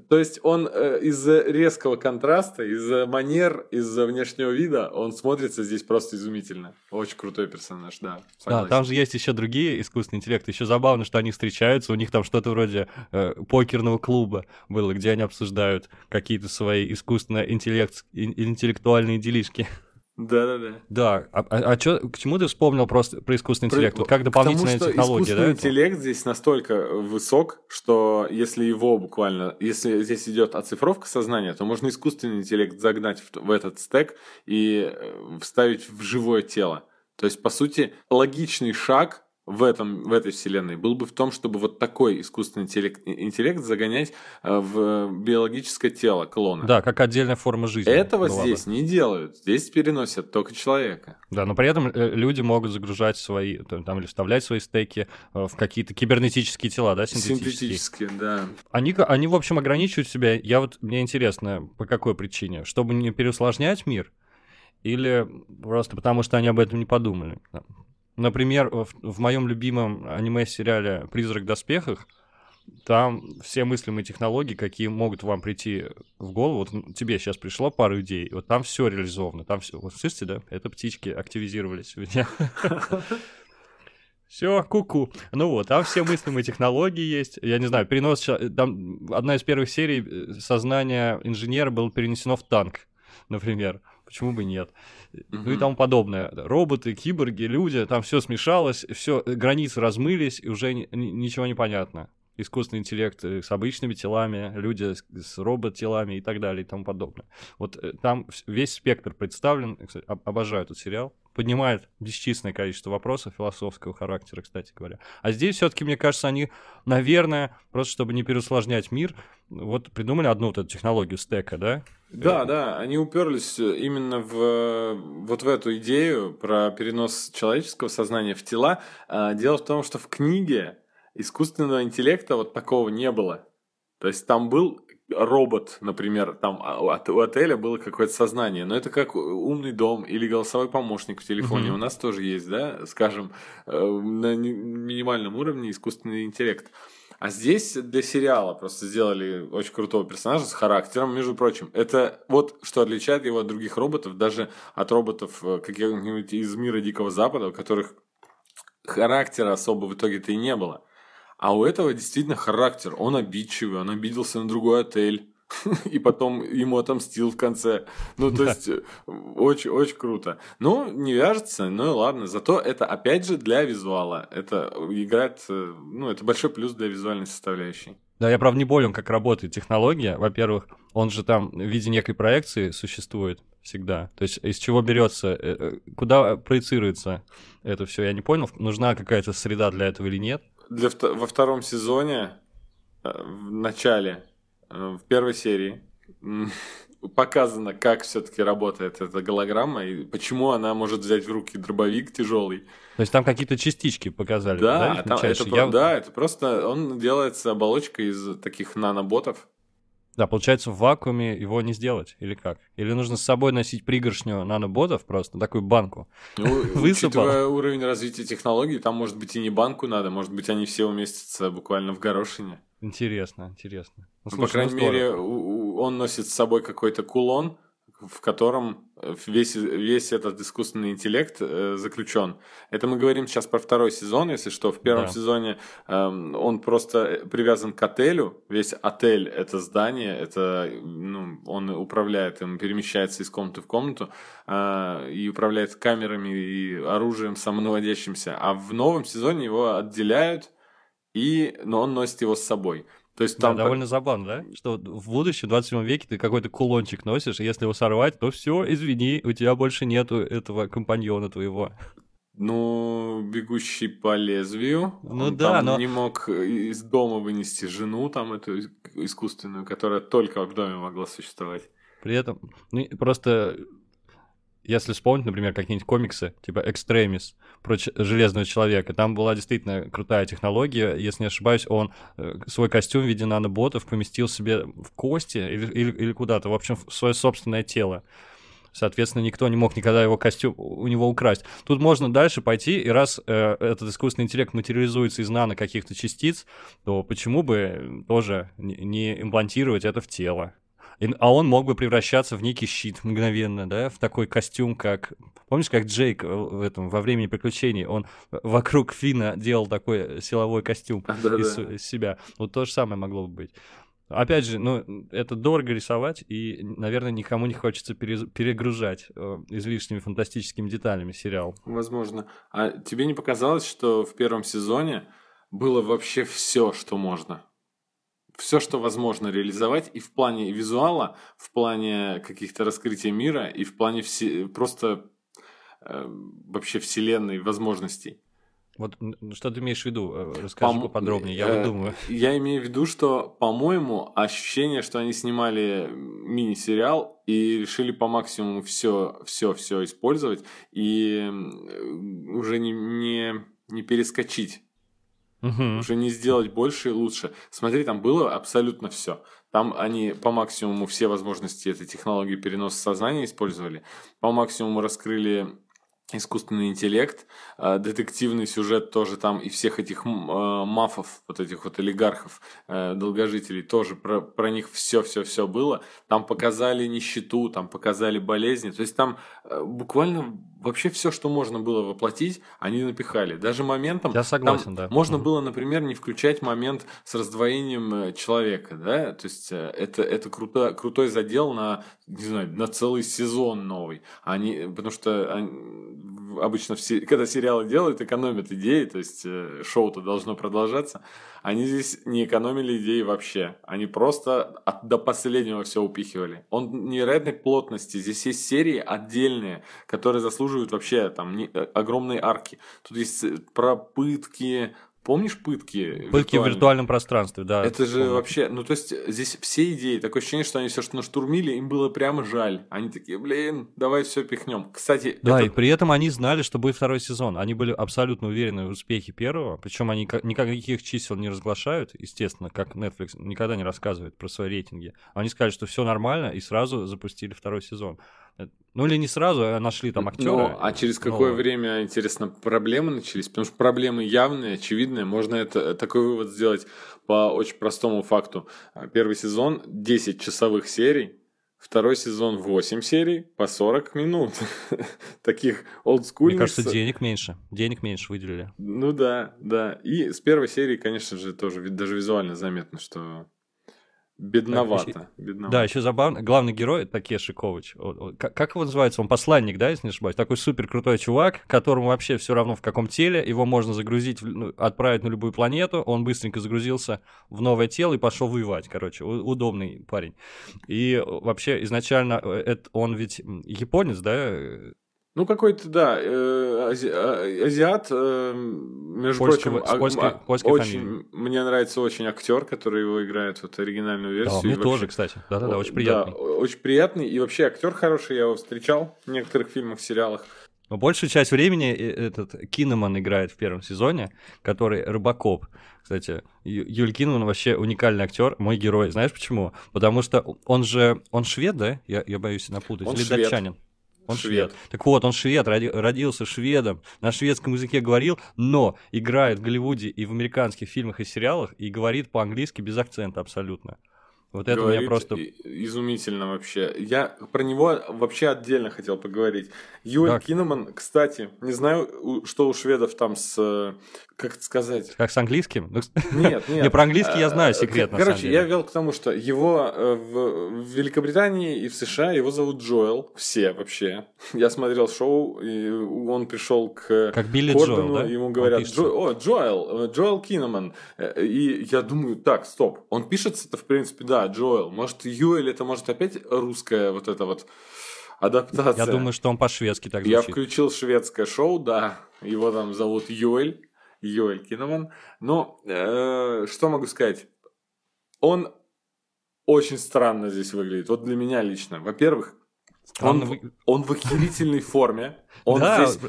То есть он э, из-за резкого контраста, из-за манер, из-за внешнего вида, он смотрится здесь просто изумительно. Очень крутой персонаж, да.
Согласен. Да, там же есть еще другие искусственные интеллекты. Еще забавно, что они встречаются, у них там что-то вроде э, покерного клуба было, где они обсуждают какие-то свои искусственно интеллект, интеллектуальные делишки.
Да-да-да.
Да, а, а, а чё, к чему ты вспомнил просто про искусственный интеллект? Про, как дополнительная
потому, что
технология,
искусственный
да?
интеллект здесь настолько высок, что если его буквально, если здесь идет оцифровка сознания, то можно искусственный интеллект загнать в, в этот стек и э, вставить в живое тело. То есть, по сути, логичный шаг в, этом, в этой вселенной был бы в том, чтобы вот такой искусственный интеллект, интеллект загонять э, в биологическое тело клона.
Да, как отдельная форма жизни.
Этого здесь бы. не делают. Здесь переносят только человека.
Да, но при этом э, люди могут загружать свои, там, или вставлять свои стеки э, в какие-то кибернетические тела, да, синтетические.
Синтетические, да.
Они, они, в общем, ограничивают себя. Я вот, мне интересно, по какой причине? Чтобы не переусложнять мир? Или просто потому, что они об этом не подумали? Например, в, в моем любимом аниме-сериале «Призрак в доспехах» там все мыслимые технологии, какие могут вам прийти в голову, вот тебе сейчас пришло пару идей, вот там все реализовано, там все, вот слышите, да, это птички активизировались у меня. Все, куку. Ну вот, там все мыслимые технологии есть. Я не знаю, перенос... Там одна из первых серий э, сознания инженера было перенесено в танк, например. Почему бы нет? Mm-hmm. Ну и тому подобное. Роботы, киборги, люди, там все смешалось, все границы размылись, и уже ничего не понятно искусственный интеллект э, с обычными телами, люди с, с робот-телами и так далее и тому подобное. Вот э, там весь спектр представлен, кстати, обожаю этот сериал, поднимает бесчисленное количество вопросов философского характера, кстати говоря. А здесь все-таки, мне кажется, они, наверное, просто чтобы не переусложнять мир, вот придумали одну вот эту технологию стека, да?
Да, да, они уперлись именно в вот в эту идею про перенос человеческого сознания в тела. А, дело в том, что в книге искусственного интеллекта вот такого не было. То есть там был робот, например, там а, у отеля было какое-то сознание, но это как умный дом или голосовой помощник в телефоне. Mm-hmm. У нас тоже есть, да, скажем, э, на минимальном уровне искусственный интеллект. А здесь для сериала просто сделали очень крутого персонажа с характером, между прочим. Это вот что отличает его от других роботов, даже от роботов э, каких-нибудь из мира Дикого Запада, у которых характера особо в итоге-то и не было. А у этого действительно характер. Он обидчивый, он обиделся на другой отель. И потом ему отомстил в конце. Ну, то есть, очень-очень круто. Ну, не вяжется, ну и ладно. Зато это, опять же, для визуала. Это играет, э, ну, это большой плюс для визуальной составляющей.
Да, я, правда, не болен, как работает технология. Во-первых, он же там в виде некой проекции существует всегда. То есть из чего берется, э, э, куда проецируется это все, я не понял. Нужна какая-то среда для этого или нет
для, во втором сезоне, э, в начале, э, в первой серии, показано, как все-таки работает эта голограмма и почему она может взять в руки дробовик тяжелый.
То есть там какие-то частички показали,
да? Да, там, это, Я... да, это просто он делается оболочкой из таких наноботов.
Да, получается, в вакууме его не сделать, или как? Или нужно с собой носить пригоршню наноботов просто, такую банку?
Ну, Высыпал. уровень развития технологий, там, может быть, и не банку надо, может быть, они все уместятся буквально в горошине.
Интересно, интересно.
Ну, слушай, По крайней ну, мере, он носит с собой какой-то кулон, в котором весь, весь этот искусственный интеллект э, заключен. Это мы говорим сейчас про второй сезон, если что. В первом да. сезоне э, он просто привязан к отелю. Весь отель это здание, это ну, он управляет им, перемещается из комнаты в комнату э, и управляет камерами и оружием самонаводящимся. А в новом сезоне его отделяют, и, но он носит его с собой.
То есть там... Да, довольно забавно, да? Что в будущем, в 27 веке, ты какой-то кулончик носишь, и если его сорвать, то все, извини, у тебя больше нету этого компаньона твоего.
Ну, бегущий по лезвию.
Ну он да,
там
но...
не мог из дома вынести жену, там эту искусственную, которая только в доме могла существовать.
При этом, ну, просто если вспомнить, например, какие-нибудь комиксы, типа «Экстремис», про Железного Человека, там была действительно крутая технология. Если не ошибаюсь, он э, свой костюм в виде наноботов поместил себе в кости или, или, или куда-то, в общем, в свое собственное тело. Соответственно, никто не мог никогда его костюм у него украсть. Тут можно дальше пойти, и раз э, этот искусственный интеллект материализуется из нано каких-то частиц, то почему бы тоже не имплантировать это в тело? А он мог бы превращаться в некий щит мгновенно, да, в такой костюм, как... Помнишь, как Джейк в этом, во времени приключений, он вокруг Фина делал такой силовой костюм а, да, из, из себя. Вот то же самое могло бы быть. Опять же, ну, это дорого рисовать, и, наверное, никому не хочется перегружать э, излишними фантастическими деталями сериал.
Возможно. А тебе не показалось, что в первом сезоне было вообще все, что можно? Все, что возможно реализовать и в плане визуала, в плане каких-то раскрытия мира, и в плане все, просто э, вообще вселенной возможностей.
Вот что ты имеешь в виду? Э, расскажи Пом... поподробнее, я э, думаю.
Я имею в виду, что, по-моему, ощущение, что они снимали мини-сериал и решили по максимуму все, все, все использовать и уже не, не, не перескочить
Угу.
Уже не сделать больше и лучше. Смотри, там было абсолютно все. Там они по максимуму все возможности этой технологии переноса сознания использовали. По максимуму раскрыли искусственный интеллект, э, детективный сюжет тоже там, и всех этих э, мафов, вот этих вот олигархов, э, долгожителей, тоже про, про них все-все-все было. Там показали нищету, там показали болезни, то есть там буквально вообще все, что можно было воплотить, они напихали. Даже моментом...
Я согласен,
да.
Можно
угу. было, например, не включать момент с раздвоением человека, да, то есть это, это круто, крутой задел на, не знаю, на целый сезон новый. Они, потому что они, обычно все, когда сериалы делают, экономят идеи, то есть э, шоу-то должно продолжаться. Они здесь не экономили идеи вообще. Они просто от, до последнего все упихивали. Он невероятной плотности. Здесь есть серии отдельные, которые заслуживают вообще там не, э, огромной арки. Тут есть э, про пытки, Помнишь пытки?
Пытки в виртуальном пространстве, да.
Это же помню. вообще, ну то есть здесь все идеи, такое ощущение, что они все что наштурмили, им было прямо жаль. Они такие, блин, давай все пихнем. Кстати,
да, это... и при этом они знали, что будет второй сезон. Они были абсолютно уверены в успехе первого, причем они никаких чисел не разглашают, естественно, как Netflix никогда не рассказывает про свои рейтинги. Они сказали, что все нормально, и сразу запустили второй сезон. Ну или не сразу, а нашли там актера. Ну,
а через какое но... время, интересно, проблемы начались? Потому что проблемы явные, очевидные. Можно это, такой вывод сделать по очень простому факту. Первый сезон 10 часовых серий, Второй сезон 8 серий по 40 минут. Таких олдскульных.
Мне кажется, денег меньше. Денег меньше выделили.
Ну да, да. И с первой серии, конечно же, тоже даже визуально заметно, что Бедновато. Так,
бедновато. Да, еще забавно. Главный герой Такеши Ковач. Как, как его называется? Он посланник, да, если не ошибаюсь? Такой супер крутой чувак, которому вообще все равно в каком теле. Его можно загрузить, ну, отправить на любую планету. Он быстренько загрузился в новое тело и пошел воевать. Короче, удобный парень. И вообще изначально э, это, он ведь японец, да?
Ну, какой-то, да, э, ази, а, азиат, э, между
Польского,
прочим,
с польской,
а,
польской
очень,
фамилией.
мне нравится очень актер, который его играет, вот оригинальную версию.
Да, мне вообще, тоже, кстати, да-да-да, очень приятный.
Да, очень приятный, и вообще актер хороший, я его встречал в некоторых фильмах, сериалах.
Но большую часть времени этот Кинеман играет в первом сезоне, который Рыбакоп. Кстати, Юль Кинеман вообще уникальный актер, мой герой. Знаешь почему? Потому что он же, он швед, да? Я, я боюсь напутать.
Он
Или
швед.
датчанин? Он швед. швед. Так вот, он швед, роди, родился шведом, на шведском языке говорил, но играет в Голливуде и в американских фильмах и сериалах и говорит по-английски без акцента абсолютно. Вот это
Говорит
меня просто...
Изумительно вообще. Я про него вообще отдельно хотел поговорить. Юэль да. Кинеман, кстати, не знаю, что у шведов там с... Как это сказать?
Как с английским?
Ну, нет, нет.
Не, про английский я знаю секрет,
Короче, я вел к тому, что его э, в Великобритании и в США его зовут Джоэл. Все вообще. Я смотрел шоу, и он пришел к
как Билли Кордону,
Джоэл, да? ему говорят, Джо... о, Джоэл, э, Джоэл Кинеман. Э, и я думаю, так, стоп, он пишется-то, в принципе, да, Джоэл. Может, Юэль, это может опять русская вот эта вот адаптация.
Я думаю, что он по-шведски так
звучит. Я включил шведское шоу, да. Его там зовут Юэль. Юэль Киноман. Но э, что могу сказать? Он очень странно здесь выглядит. Вот для меня лично. Во-первых, он, вы... он в охерительной форме. Он, да. здесь,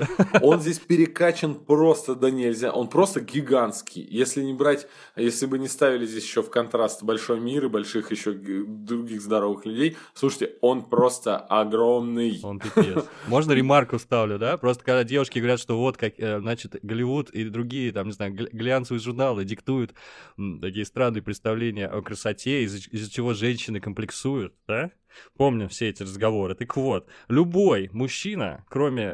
он здесь перекачан просто до нельзя. Он просто гигантский. Если не брать, если бы не ставили здесь еще в контраст большой мир и больших еще других здоровых людей, слушайте, он просто огромный.
Он пипец. Можно ремарку ставлю, да? Просто когда девушки говорят, что вот, как, э, значит, Голливуд и другие, там, не знаю, глянцевые журналы диктуют такие странные представления о красоте, из-за из чего женщины комплексуют, да? Помним все эти разговоры. Так вот, любой мужчина, кроме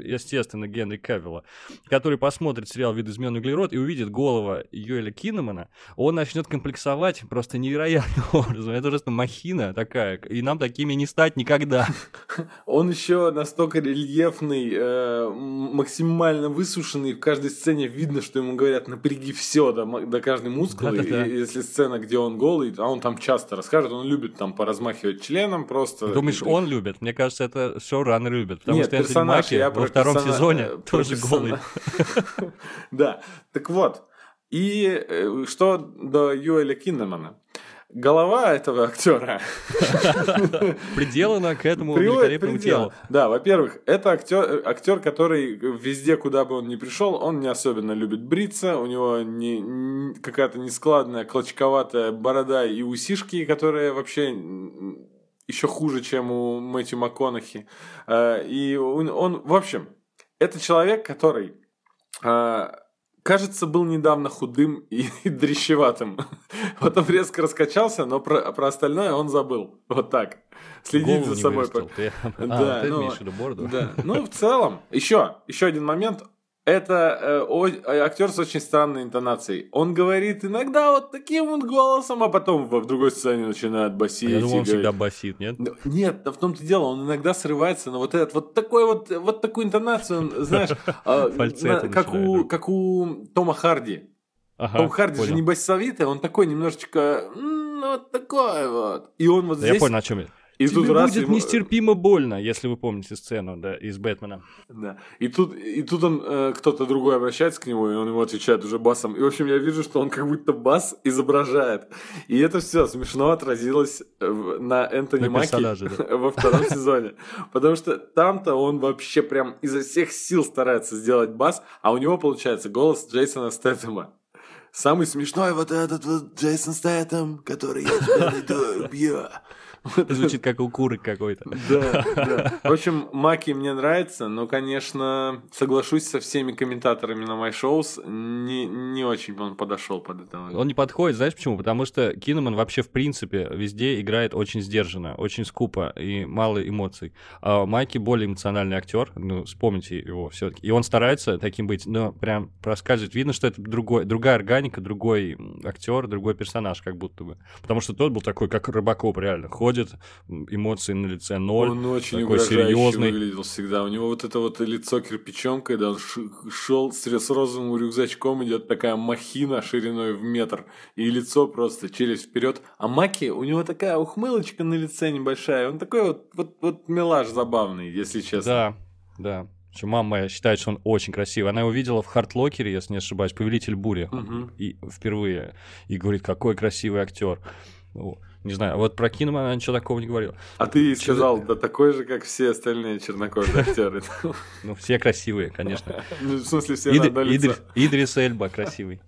естественно, Генри Кавилла, который посмотрит сериал «Видоизмененный углерод» и увидит голову Юэля Киннемана, он начнет комплексовать просто невероятным образом. Это просто махина такая, и нам такими не стать никогда.
Он еще настолько рельефный, э, максимально высушенный, в каждой сцене видно, что ему говорят «напряги все до, до каждой мускулы». И, если сцена, где он голый, а он там часто расскажет, он любит там поразмахивать членом просто.
Думаешь, он любит? Мне кажется, это шоураннер любит. Потому Нет, что персонаж, я во втором персона... сезоне э, тоже голый.
Да, так вот. И э, что до Юэля Киннемана? голова этого актера
приделана к этому великолепному телу.
Да, во-первых, это актер, актер, который везде, куда бы он ни пришел, он не особенно любит бриться, у него не, какая-то нескладная, клочковатая борода и усишки, которые вообще еще хуже, чем у Мэтью МакКонахи. Э, и он, он, в общем, это человек, который а, кажется, был недавно худым и, и дрещеватым. Потом резко раскачался, но про, про остальное он забыл. Вот так. Следить за собой.
Ты... Да, а, ты ну?
Да. Ну, в целом, еще, еще один момент. Это э, о, э, актер с очень странной интонацией. Он говорит иногда вот таким вот голосом, а потом в другой сцене начинает басить.
Я думал, он всегда басит, нет?
Ну, нет, да в том-то дело, он иногда срывается на вот этот вот такой вот вот такую интонацию, он, знаешь, а, как у как у Тома Харди. Том Харди же не басовитый, он такой немножечко вот такой вот. И он вот здесь.
Я понял, о чем я. И Тебе тут раз будет ему... нестерпимо больно, если вы помните сцену да, из Бэтмена.
Да. И тут, и тут он, э, кто-то другой обращается к нему, и он ему отвечает уже басом. И, в общем, я вижу, что он как будто бас изображает. И это все смешно отразилось на Энтони на Маки да. во втором сезоне. Потому что там-то он вообще прям изо всех сил старается сделать бас, а у него получается голос Джейсона Стэттема. Самый смешной вот этот вот Джейсон Стэттем, который я тебя найду, убью.
Звучит как у куры какой-то.
Да, да. В общем, Маки мне нравится, но, конечно, соглашусь со всеми комментаторами на My Shows, не, не очень он подошел под это.
Он не подходит, знаешь почему? Потому что Киноман вообще, в принципе, везде играет очень сдержанно, очень скупо и мало эмоций. А Майки более эмоциональный актер, ну, вспомните его все-таки. И он старается таким быть, но прям проскальзывает. Видно, что это другой, другая органика, другой актер, другой персонаж, как будто бы. Потому что тот был такой, как Рыбаков, реально. Ходит выходит, эмоции на лице ноль.
Он очень такой серьезный. выглядел всегда. У него вот это вот лицо кирпичом, когда он шел с, розовым рюкзачком, идет такая махина шириной в метр. И лицо просто челюсть вперед. А Маки, у него такая ухмылочка на лице небольшая. Он такой вот, вот, вот милаш забавный, если честно.
Да, да. Что мама моя считает, что он очень красивый. Она его видела в Hurt Locker е, если не ошибаюсь, «Повелитель бури». Угу. И впервые. И говорит, какой красивый актер. Не знаю, вот про Киннамана она ничего такого не говорила.
А ты сказал, да такой же, как все остальные чернокожие актеры.
Ну, все красивые, конечно.
Ну, в смысле, все на.
Идрис Эльба красивый.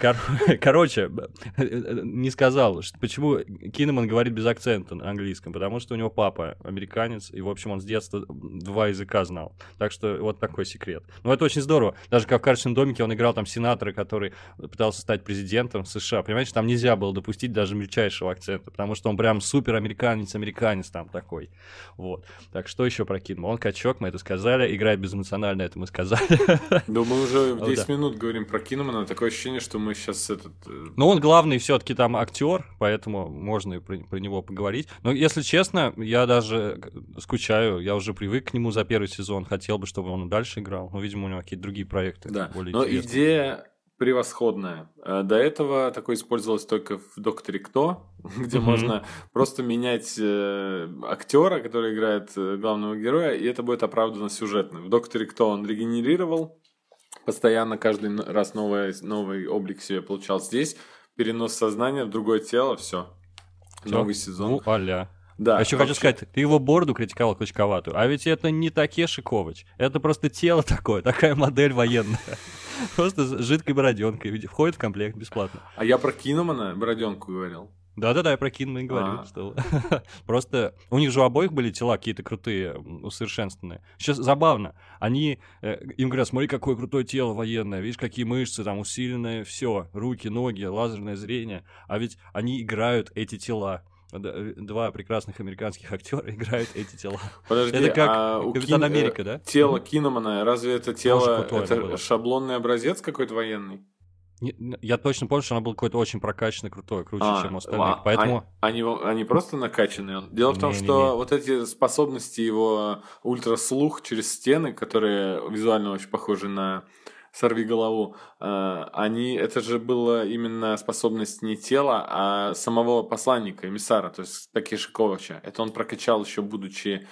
Короче, не сказал, почему Киннаман говорит без акцента на английском, потому что у него папа американец, и, в общем, он с детства два языка знал. Так что вот такой секрет. Но это очень здорово. Даже как в «Карточном домике» он играл там сенатора, который пытался стать президентом США. Понимаете, там нельзя было допустить даже мельчайшего акцента, потому что он прям супер американец, американец там такой. Вот. Так что еще про Кинеман? Он качок, мы это сказали, играет безэмоционально, это мы сказали.
Да мы уже в 10 минут говорим про Кинемана, такое ощущение, что мы мы сейчас этот...
Э, ну, он главный все-таки там актер, поэтому можно и про, про него поговорить. Но, если честно, я даже скучаю, я уже привык к нему за первый сезон, хотел бы, чтобы он дальше играл. Но, видимо, у него какие-то другие проекты.
Да, более но интересные. идея превосходная. Э, до этого такое использовалось только в «Докторе Кто», где mm-hmm. можно просто менять э, актера, который играет э, главного героя, и это будет оправдано сюжетно. В «Докторе Кто» он регенерировал, постоянно каждый раз новый, новый облик себе получал. Здесь перенос сознания в другое тело, все. Новый сезон.
Ну, аля. Да, а еще вообще... хочу сказать, ты его бороду критиковал клочковатую, а ведь это не Такеши Ковач, это просто тело такое, такая модель военная. Просто с жидкой бороденкой, входит в комплект бесплатно.
А я про Киномана бороденку говорил.
Да-да-да, я про Кинма и говорю. А. Что... Просто у них же у обоих были тела какие-то крутые, усовершенствованные. Сейчас забавно. Они, э, им говорят, смотри, какое крутое тело военное, видишь, какие мышцы там усиленные, все, руки, ноги, лазерное зрение. А ведь они играют эти тела э, два прекрасных американских актера играют эти тела.
Подожди, это как а у Капитан Кин... Америка, да? Тело Киномана, разве это тело, это шаблонный образец какой-то военный?
Я точно помню, что она была какой-то очень прокачанный, крутой, круче, а, чем остальные. А, Поэтому...
Они, они, просто накачанные. Дело в том, не, что не, не. вот эти способности его ультраслух через стены, которые визуально очень похожи на сорви голову, э, они, это же была именно способность не тела, а самого посланника, эмиссара, то есть Такеши Ковача. Это он прокачал еще будучи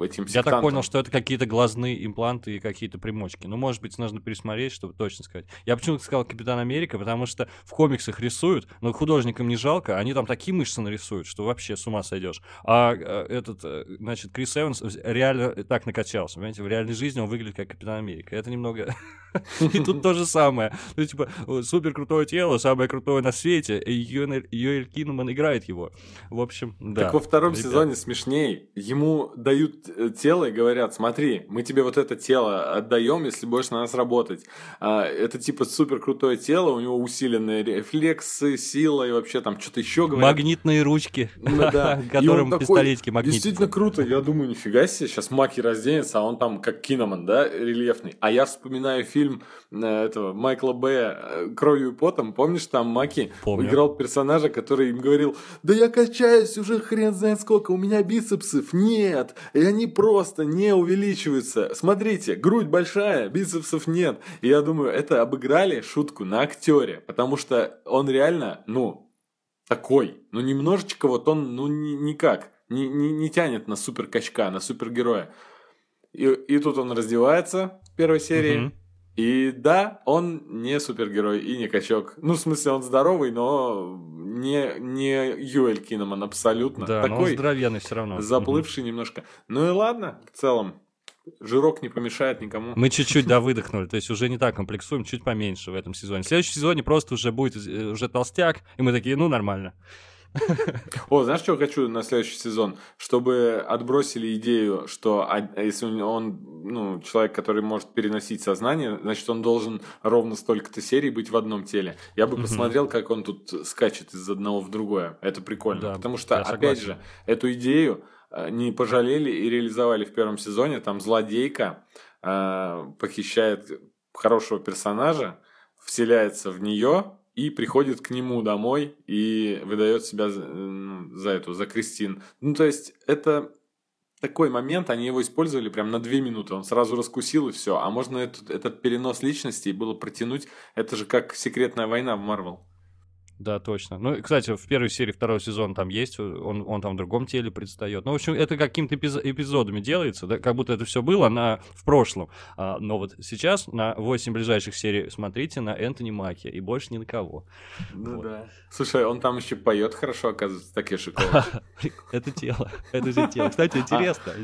этим
Я так понял, что это какие-то глазные импланты и какие-то примочки. Ну, может быть, нужно пересмотреть, чтобы точно сказать. Я почему-то сказал Капитан Америка, потому что в комиксах рисуют, но художникам не жалко, они там такие мышцы нарисуют, что вообще с ума сойдешь. А э, этот, э, значит, Крис Эванс реально так накачался, понимаете, в реальной жизни он выглядит как Капитан Америка. Это немного... И тут то же самое. Ну, типа, супер крутое тело, самое крутое на свете, и Йоэль Киннеман играет его. В общем, да.
Так во втором сезоне смешнее. Ему дают тело и говорят, смотри, мы тебе вот это тело отдаем, если будешь на нас работать. А, это типа супер крутое тело, у него усиленные рефлексы, сила и вообще там что-то еще говорят.
Магнитные ручки, ну, которым пистолетики магнитные.
Действительно круто, я думаю, нифига себе, сейчас Маки разденется, а он там как киноман, да, рельефный. А я вспоминаю фильм э, этого Майкла Б. Э, «Кровью и потом», помнишь, там Маки играл персонажа, который им говорил, да я качаюсь уже хрен знает сколько, у меня бицепсов нет, и они просто не увеличиваются. Смотрите, грудь большая, бицепсов нет. И я думаю, это обыграли шутку на актере, потому что он реально, ну, такой. Ну, немножечко вот он, ну, ни, никак, не, не, не тянет на супер качка, на супергероя. И, и тут он раздевается в первой серии. Mm-hmm. И да, он не супергерой и не качок. Ну, в смысле, он здоровый, но не, не Юэль Киноман абсолютно.
Да, Такой но он здоровенный все равно.
Заплывший угу. немножко. Ну и ладно, в целом. Жирок не помешает никому.
Мы чуть-чуть, да, выдохнули, то есть уже не так комплексуем, чуть поменьше в этом сезоне. В следующем сезоне просто уже будет э, уже толстяк, и мы такие, ну, нормально.
О, знаешь, что хочу на следующий сезон? Чтобы отбросили идею, что если он, ну, человек, который может переносить сознание, значит, он должен ровно столько-то серий быть в одном теле. Я бы посмотрел, как он тут скачет из одного в другое. Это прикольно. Да, Потому что, опять же, эту идею э, не пожалели и реализовали в первом сезоне. Там злодейка э, похищает хорошего персонажа, вселяется в нее, и приходит к нему домой и выдает себя за, за эту, за Кристин. Ну, то есть, это такой момент, они его использовали прям на две минуты, он сразу раскусил и все. А можно этот, этот перенос личности было протянуть, это же как секретная война в Марвел.
Да, точно. Ну, кстати, в первой серии второго сезона там есть, он, он там в другом теле предстает. Ну, в общем, это какими-то эпиз- эпизодами делается, да, как будто это все было на, в прошлом. А, но вот сейчас на 8 ближайших серий смотрите на Энтони Маки и больше ни на кого.
Ну вот. да. Слушай, он там еще поет хорошо, оказывается, такие шикарные.
Это тело, это же тело. Кстати, интересно.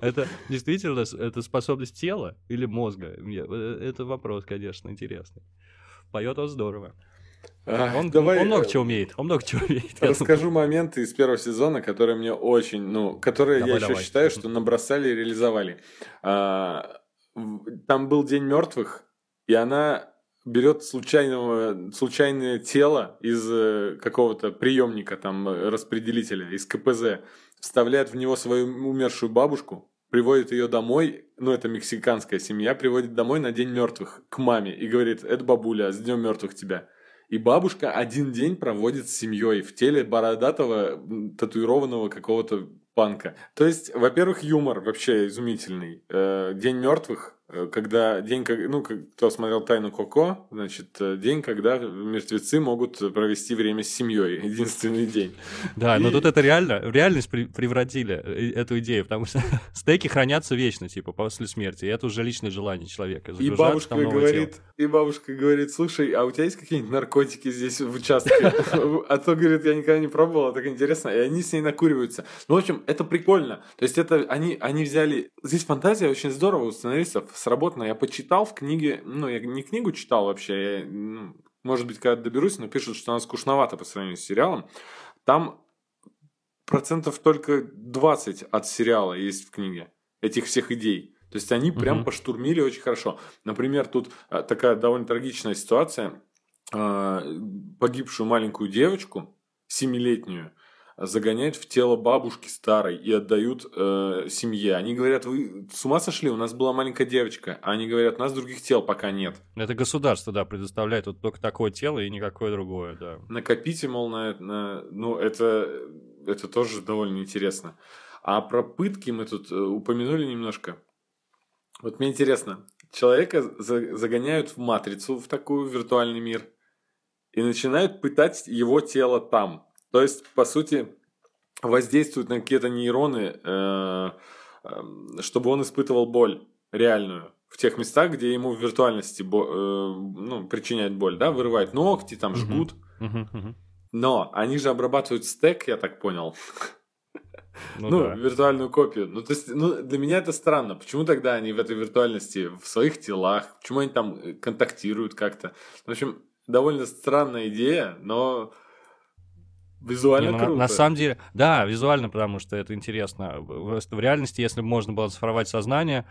Это действительно это способность тела или мозга? Э, это вопрос, конечно, интересный. Поет он здорово. Он, Давай, он много чего умеет. Он много чего умеет.
Расскажу моменты из первого сезона, которые мне очень, ну, которые давай, я давай. еще считаю, что набросали и реализовали. А, там был День мертвых, и она берет случайного, случайное тело из э, какого-то приемника, там, распределителя, из КПЗ, вставляет в него свою умершую бабушку, приводит ее домой, ну, это мексиканская семья, приводит домой на День мертвых к маме и говорит, это бабуля, с Днем мертвых тебя. И бабушка один день проводит с семьей в теле бородатого, татуированного какого-то панка. То есть, во-первых, юмор вообще изумительный. Э, День мертвых когда день, ну, кто смотрел «Тайну Коко», значит, э, день, когда мертвецы могут провести время с семьей, единственный день.
Да, и... но тут это реально, в реальность превратили э, эту идею, потому что стейки хранятся вечно, типа, после смерти, и это уже личное желание человека.
И бабушка говорит, и бабушка говорит, слушай, а у тебя есть какие-нибудь наркотики здесь в участке? А то, говорит, я никогда не пробовала, так интересно, и они с ней накуриваются. Ну, в общем, это прикольно. То есть это они, они взяли... Здесь фантазия очень здорово у сценаристов сработано. Я почитал в книге, ну, я не книгу читал вообще, я, ну, может быть, когда доберусь, но пишут, что она скучновата по сравнению с сериалом. Там процентов только 20 от сериала есть в книге, этих всех идей. То есть они прям угу. поштурмили очень хорошо. Например, тут а, такая довольно трагичная ситуация. А, погибшую маленькую девочку, семилетнюю, загоняют в тело бабушки старой и отдают э, семье. Они говорят, вы с ума сошли? У нас была маленькая девочка. А они говорят, у нас других тел пока нет.
Это государство, да, предоставляет вот только такое тело и никакое другое, да.
Накопите, мол, на, на... Ну, это, это тоже довольно интересно. А про пытки мы тут э, упомянули немножко. Вот мне интересно, человека загоняют в матрицу, в такой виртуальный мир, и начинают пытать его тело там. То есть, по сути, воздействуют на какие-то нейроны, э, э, чтобы он испытывал боль реальную в тех местах, где ему в виртуальности э, ну, причиняет боль, да, вырывают ногти, там жгут. Но они же обрабатывают стек, я так понял. Ну, ну да. виртуальную копию. Ну, то есть, ну, для меня это странно. Почему тогда они в этой виртуальности в своих телах? Почему они там контактируют как-то? В общем, довольно странная идея, но Визуально
Не, ну,
круто.
на, на самом деле, да, визуально, потому что это интересно. Просто в реальности, если бы можно было цифровать сознание,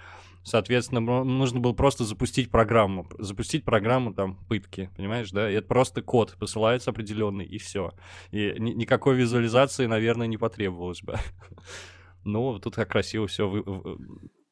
соответственно, нужно было просто запустить программу. Запустить программу там пытки, понимаешь, да? И это просто код посылается определенный, и все. И ни, никакой визуализации, наверное, не потребовалось бы. Ну, тут как красиво все вы,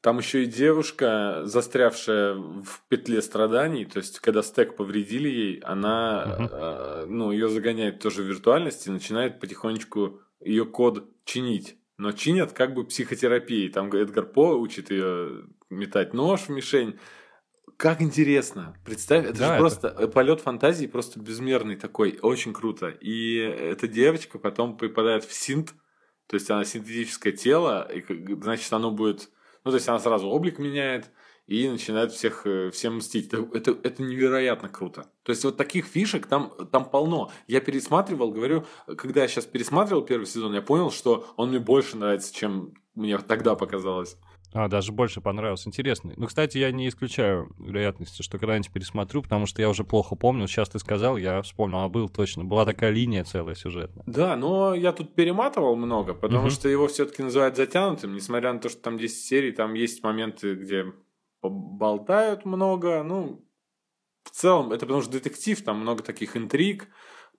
там еще и девушка, застрявшая в петле страданий, то есть когда стек повредили ей, она, uh-huh. э, ну, ее загоняет тоже в виртуальность и начинает потихонечку ее код чинить. Но чинят как бы психотерапией. Там Эдгар По учит ее метать нож в мишень. Как интересно. Представь, это да, же это... просто полет фантазии просто безмерный такой. Очень круто. И эта девочка потом попадает в синт, то есть она синтетическое тело, и значит оно будет ну, то есть она сразу облик меняет и начинает всех, э, всем мстить. Это, это, это невероятно круто. То есть вот таких фишек там, там полно. Я пересматривал, говорю, когда я сейчас пересматривал первый сезон, я понял, что он мне больше нравится, чем мне тогда показалось.
А, даже больше понравился. Интересный. Ну, кстати, я не исключаю вероятности, что когда-нибудь пересмотрю, потому что я уже плохо помню. Сейчас ты сказал, я вспомнил, а был точно. Была такая линия целая сюжетная.
Да, но я тут перематывал много, потому угу. что его все-таки называют затянутым, несмотря на то, что там 10 серий, там есть моменты, где болтают много. Ну, в целом, это потому что детектив, там много таких интриг,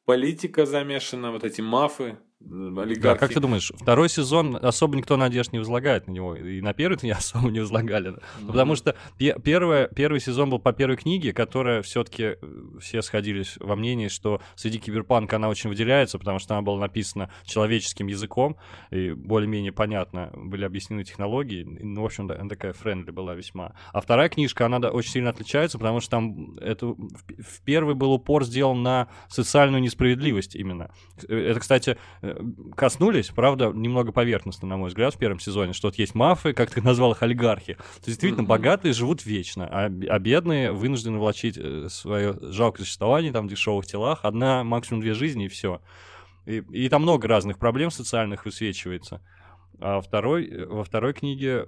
политика замешана, вот эти мафы, олигархи. Да,
как ты думаешь, второй сезон особо никто надежд не возлагает на него, и на первый не особо не возлагали, mm-hmm. потому что первое, первый сезон был по первой книге, которая все-таки э, все сходились во мнении, что среди киберпанка она очень выделяется, потому что она была написана человеческим языком, и более-менее понятно были объяснены технологии, ну, в общем, она такая friendly была весьма. А вторая книжка, она да, очень сильно отличается, потому что там это, в первый был упор сделан на социальную несправедливость именно. Э, это, кстати, коснулись, правда, немного поверхностно, на мой взгляд, в первом сезоне, что вот есть мафы, как ты назвал их, олигархи. То есть, действительно, mm-hmm. богатые живут вечно, а, а бедные вынуждены влачить э, свое жалкое существование там в дешевых телах, одна, максимум две жизни, и все. И, и там много разных проблем социальных высвечивается. А второй, э, во второй книге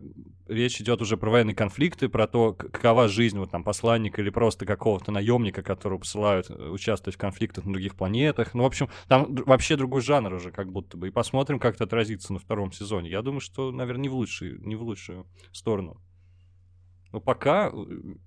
речь идет уже про военные конфликты, про то, какова жизнь вот, там, посланника или просто какого-то наемника, которого посылают э, участвовать в конфликтах на других планетах. Ну, в общем, там вообще другой жанр уже как будто бы. И посмотрим, как это отразится на втором сезоне. Я думаю, что, наверное, не в лучшую, не в лучшую сторону. Но пока э,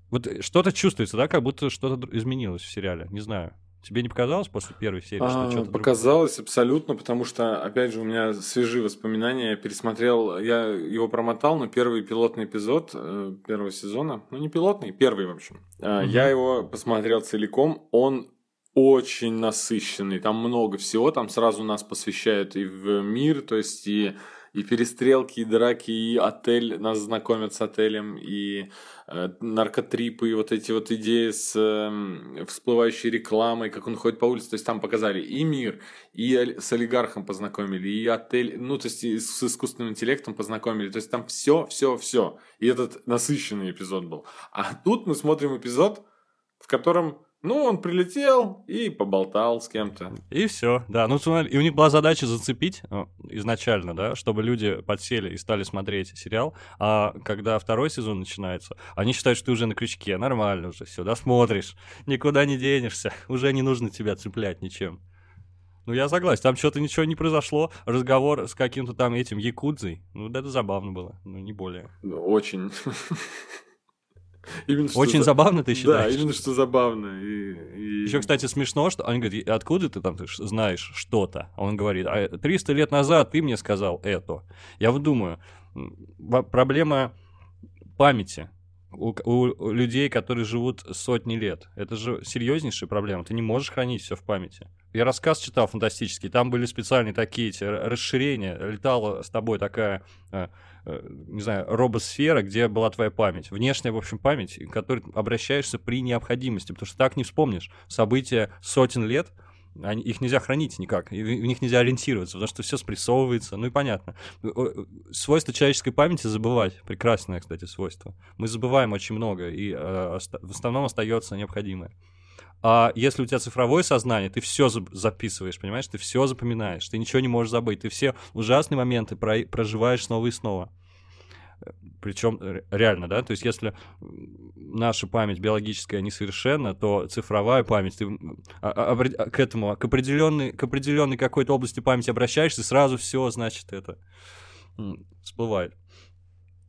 вот что-то чувствуется, да, как будто что-то изменилось в сериале. Не знаю. Тебе не показалось после первой серии, что
а, что-то Показалось другое? абсолютно, потому что, опять же, у меня свежие воспоминания. Я пересмотрел, я его промотал, но первый пилотный эпизод э, первого сезона, ну не пилотный, первый, в общем. Угу. Я его посмотрел целиком, он очень насыщенный, там много всего, там сразу нас посвящают и в мир, то есть и и перестрелки, и драки, и отель, нас знакомят с отелем, и э, наркотрипы, и вот эти вот идеи с э, всплывающей рекламой, как он ходит по улице, то есть там показали и мир, и с олигархом познакомили, и отель, ну, то есть и с искусственным интеллектом познакомили, то есть там все, все, все. И этот насыщенный эпизод был. А тут мы смотрим эпизод, в котором ну, он прилетел и поболтал с кем-то.
И все, да. Ну, и у них была задача зацепить ну, изначально, да, чтобы люди подсели и стали смотреть сериал. А когда второй сезон начинается, они считают, что ты уже на крючке, нормально уже, все, да, смотришь, никуда не денешься, уже не нужно тебя цеплять ничем. Ну, я согласен, там что-то ничего не произошло, разговор с каким-то там этим якудзой, ну, это забавно было, ну, не более.
Очень.
Именно Очень за... забавно ты считаешь?
Да, именно что забавно. И, и...
Еще, кстати, смешно, что он говорит, откуда ты там знаешь что-то? Он говорит, а 300 лет назад ты мне сказал это. Я вот думаю, проблема памяти у, у людей, которые живут сотни лет. Это же серьезнейшая проблема. Ты не можешь хранить все в памяти. Я рассказ читал фантастический, там были специальные такие эти расширения, летала с тобой такая, э, э, не знаю, робосфера, где была твоя память, внешняя, в общем, память, к которой обращаешься при необходимости, потому что так не вспомнишь события сотен лет, они, их нельзя хранить никак, в них нельзя ориентироваться, потому что все спрессовывается, ну и понятно. Свойство человеческой памяти забывать, прекрасное, кстати, свойство. Мы забываем очень много, и э, в основном остается необходимое. А если у тебя цифровое сознание, ты все записываешь, понимаешь, ты все запоминаешь, ты ничего не можешь забыть, ты все ужасные моменты про проживаешь снова и снова. Причем реально, да, то есть если наша память биологическая несовершенна, то цифровая память, ты а, а, а, к этому, к определенной, к определенной какой-то области памяти обращаешься, сразу все, значит, это всплывает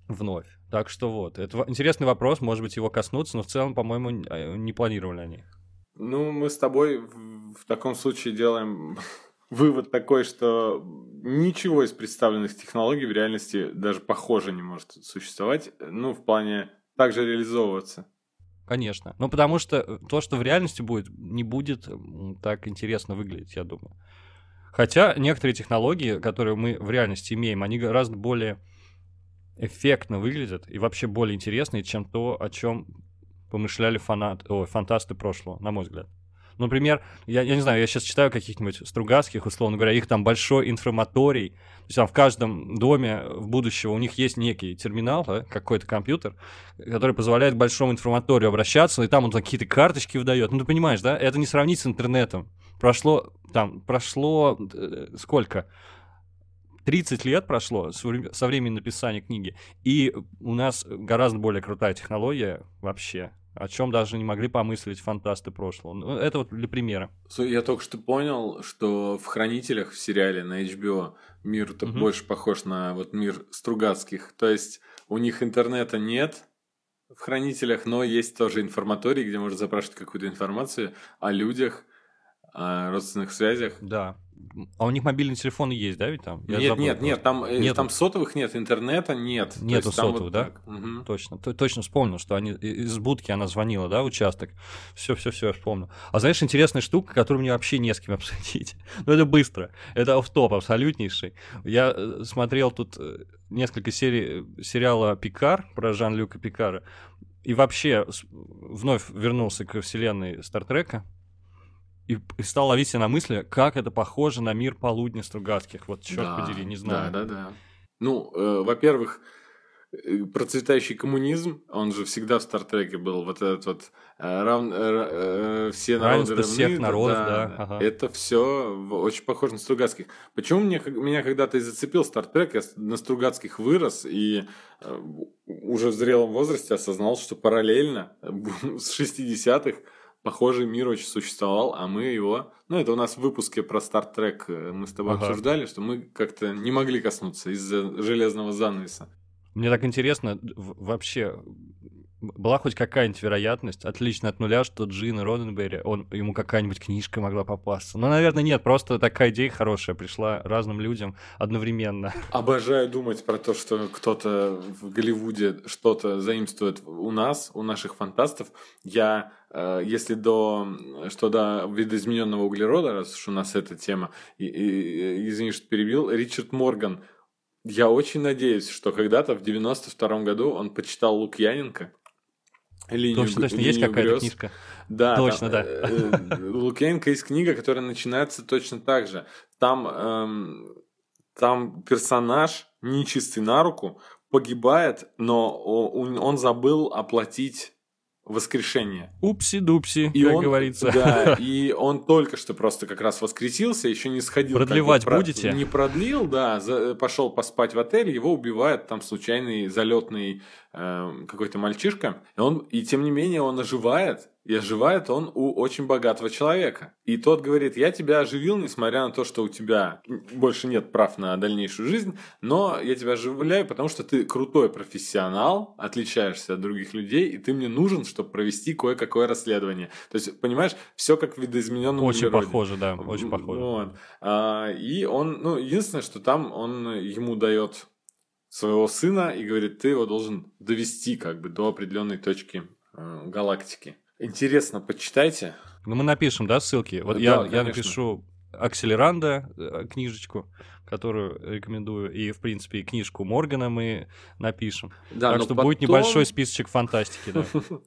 вновь. Так что вот, это интересный вопрос, может быть, его коснуться, но в целом, по-моему, не планировали они.
Ну, мы с тобой в таком случае делаем вывод такой, что ничего из представленных технологий в реальности даже похоже не может существовать, ну, в плане также реализовываться.
Конечно. Ну, потому что э, то, что в реальности будет, не будет так интересно выглядеть, я думаю. Хотя некоторые технологии, которые мы в реальности имеем, они гораздо более эффектно выглядят и вообще более интересные, чем то, о чем помышляли фанат, о, фантасты прошлого, на мой взгляд. Например, я, я не знаю, я сейчас читаю каких-нибудь Стругацких, условно говоря, их там большой информаторий, то есть там в каждом доме в будущего у них есть некий терминал, да, какой-то компьютер, который позволяет большому информаторию обращаться, и там он какие-то карточки выдает. Ну, ты понимаешь, да? Это не сравнить с интернетом. Прошло, там, прошло э, сколько? 30 лет прошло со времени написания книги, и у нас гораздо более крутая технология вообще о чем даже не могли помыслить фантасты прошлого. Ну, это вот для примера.
Я только что понял, что в «Хранителях» в сериале на HBO мир угу. больше похож на вот мир Стругацких. То есть у них интернета нет в «Хранителях», но есть тоже информаторий, где можно запрашивать какую-то информацию о людях, о родственных связях.
Да. А у них мобильный телефон есть, да, ведь там?
Я нет, забыл, нет, нет, там, э, нет, там сотовых нет, интернета нет.
Нету сотовых, вот да? Угу. Точно, Т точно вспомнил, что они из будки она звонила, да, участок. Все, все, все, я вспомнил. А знаешь, интересная штука, которую мне вообще не с кем обсудить. ну, это быстро. Это оф-топ абсолютнейший. Я э, смотрел тут э, несколько серий сериала «Пикар» про Жан-Люка Пикара. И вообще вновь вернулся к вселенной Стартрека и, и стал ловить себя на мысли, как это похоже на мир полудня Стругацких. Вот, черт да, подери, не знаю.
Да, да, да. Ну, э, во-первых, э, процветающий коммунизм, он же всегда в Стартреке был, вот этот вот э, рав, э, все народы равны. всех народов, да. да. Ага. Это все очень похоже на Стругацких. Почему мне, меня когда-то и зацепил Стартрек, я на Стругацких вырос и уже в зрелом возрасте осознал, что параллельно с 60-х похожий мир очень существовал, а мы его... Ну, это у нас в выпуске про Стартрек э, мы с тобой ага. обсуждали, что мы как-то не могли коснуться из-за железного занавеса.
Мне так интересно, вообще, была хоть какая-нибудь вероятность, отлично от нуля, что Джин Роденберри, он, ему какая-нибудь книжка могла попасться? Ну, наверное, нет, просто такая идея хорошая пришла разным людям одновременно.
Обожаю думать про то, что кто-то в Голливуде что-то заимствует у нас, у наших фантастов. Я, э, если до, что до видоизмененного углерода, раз уж у нас эта тема, и, и, извини, что перебил, Ричард Морган, я очень надеюсь, что когда-то в 92 году он почитал Лукьяненко,
Линию, точно, точно, есть какая-то книжка.
Да, точно, там, да. Э, у Лукьяненко есть книга, которая начинается точно так же. Там, эм, там персонаж, нечистый на руку, погибает, но он, он забыл оплатить воскрешение.
Упси-дупси, как
он,
говорится.
Да, и он только что просто как раз воскресился, еще не сходил.
Продлевать как бы, будете?
Не продлил, да, за, пошел поспать в отель, его убивает там случайный залетный э, какой-то мальчишка, и он, и тем не менее он оживает, и оживает он у очень богатого человека. И тот говорит, я тебя оживил, несмотря на то, что у тебя больше нет прав на дальнейшую жизнь, но я тебя оживляю, потому что ты крутой профессионал, отличаешься от других людей, и ты мне нужен, чтобы провести кое-какое расследование. То есть, понимаешь, все как в видоизмененном
Очень природе. похоже, да, очень похоже.
Вот. А, и он, ну, единственное, что там он ему дает своего сына и говорит, ты его должен довести как бы до определенной точки э, галактики. Интересно, почитайте.
Ну, мы напишем, да, ссылки. Вот да, я, я напишу Акселеранда, э, книжечку, которую рекомендую, и, в принципе, и книжку Моргана мы напишем. Да, так что потом... будет небольшой списочек фантастики, да.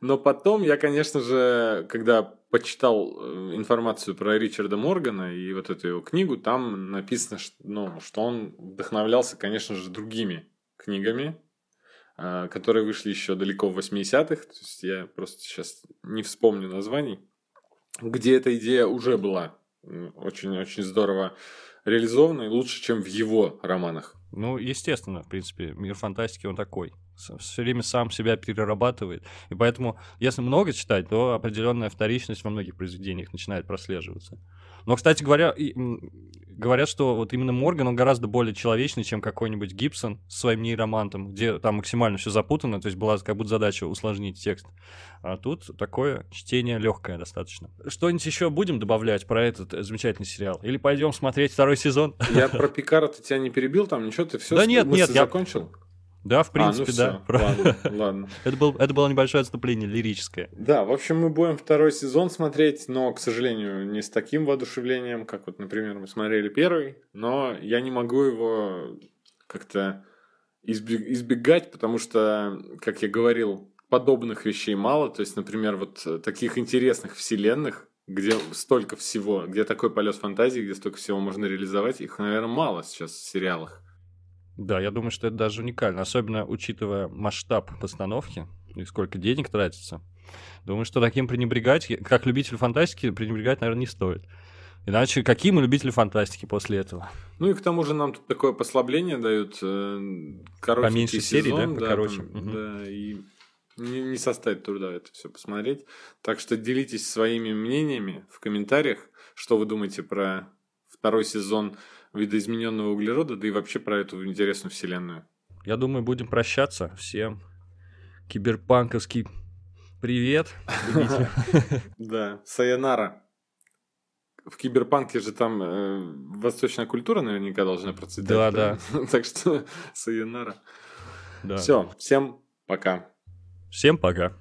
Но потом я, конечно же, когда почитал э, информацию про Ричарда Моргана и вот эту его книгу, там написано, что, ну, что он вдохновлялся, конечно же, другими книгами, а, которые вышли еще далеко в 80-х, то есть я просто сейчас не вспомню названий, где эта идея уже была очень-очень здорово реализована и лучше, чем в его романах.
Ну, естественно, в принципе, мир фантастики он такой. Все время сам себя перерабатывает. И поэтому, если много читать, то определенная вторичность во многих произведениях начинает прослеживаться. Но, кстати говоря, и, говорят, что вот именно Морган, он гораздо более человечный, чем какой-нибудь Гибсон с своим нейромантом, где там максимально все запутано, то есть была как будто задача усложнить текст. А тут такое чтение легкое достаточно. Что-нибудь еще будем добавлять про этот замечательный сериал? Или пойдем смотреть второй сезон?
Я про Пикара-то тебя не перебил, там ничего, ты все
да нет, нет,
я закончил?
Да, в принципе, а, ну да.
Ладно, ладно.
это, был, это было небольшое отступление лирическое.
Да, в общем, мы будем второй сезон смотреть, но, к сожалению, не с таким воодушевлением, как вот, например, мы смотрели первый, но я не могу его как-то избегать, потому что, как я говорил, подобных вещей мало. То есть, например, вот таких интересных вселенных, где столько всего, где такой полет фантазии, где столько всего можно реализовать, их, наверное, мало сейчас в сериалах.
Да, я думаю, что это даже уникально, особенно учитывая масштаб постановки и сколько денег тратится. Думаю, что таким пренебрегать, как любитель фантастики, пренебрегать, наверное, не стоит. Иначе какие мы любители фантастики после этого?
Ну и к тому же нам тут такое послабление дают. Э,
Поменьше серий, да?
Покороче. Да, угу. да, и не, не составит труда это все посмотреть. Так что делитесь своими мнениями в комментариях, что вы думаете про второй сезон видоизмененного углерода, да и вообще про эту интересную вселенную.
Я думаю, будем прощаться. Всем киберпанковский привет.
Да, Сайонара. В киберпанке же там э, восточная культура наверняка должна процветать.
Да, да.
Так что Сайонара. Все, всем пока.
Всем пока.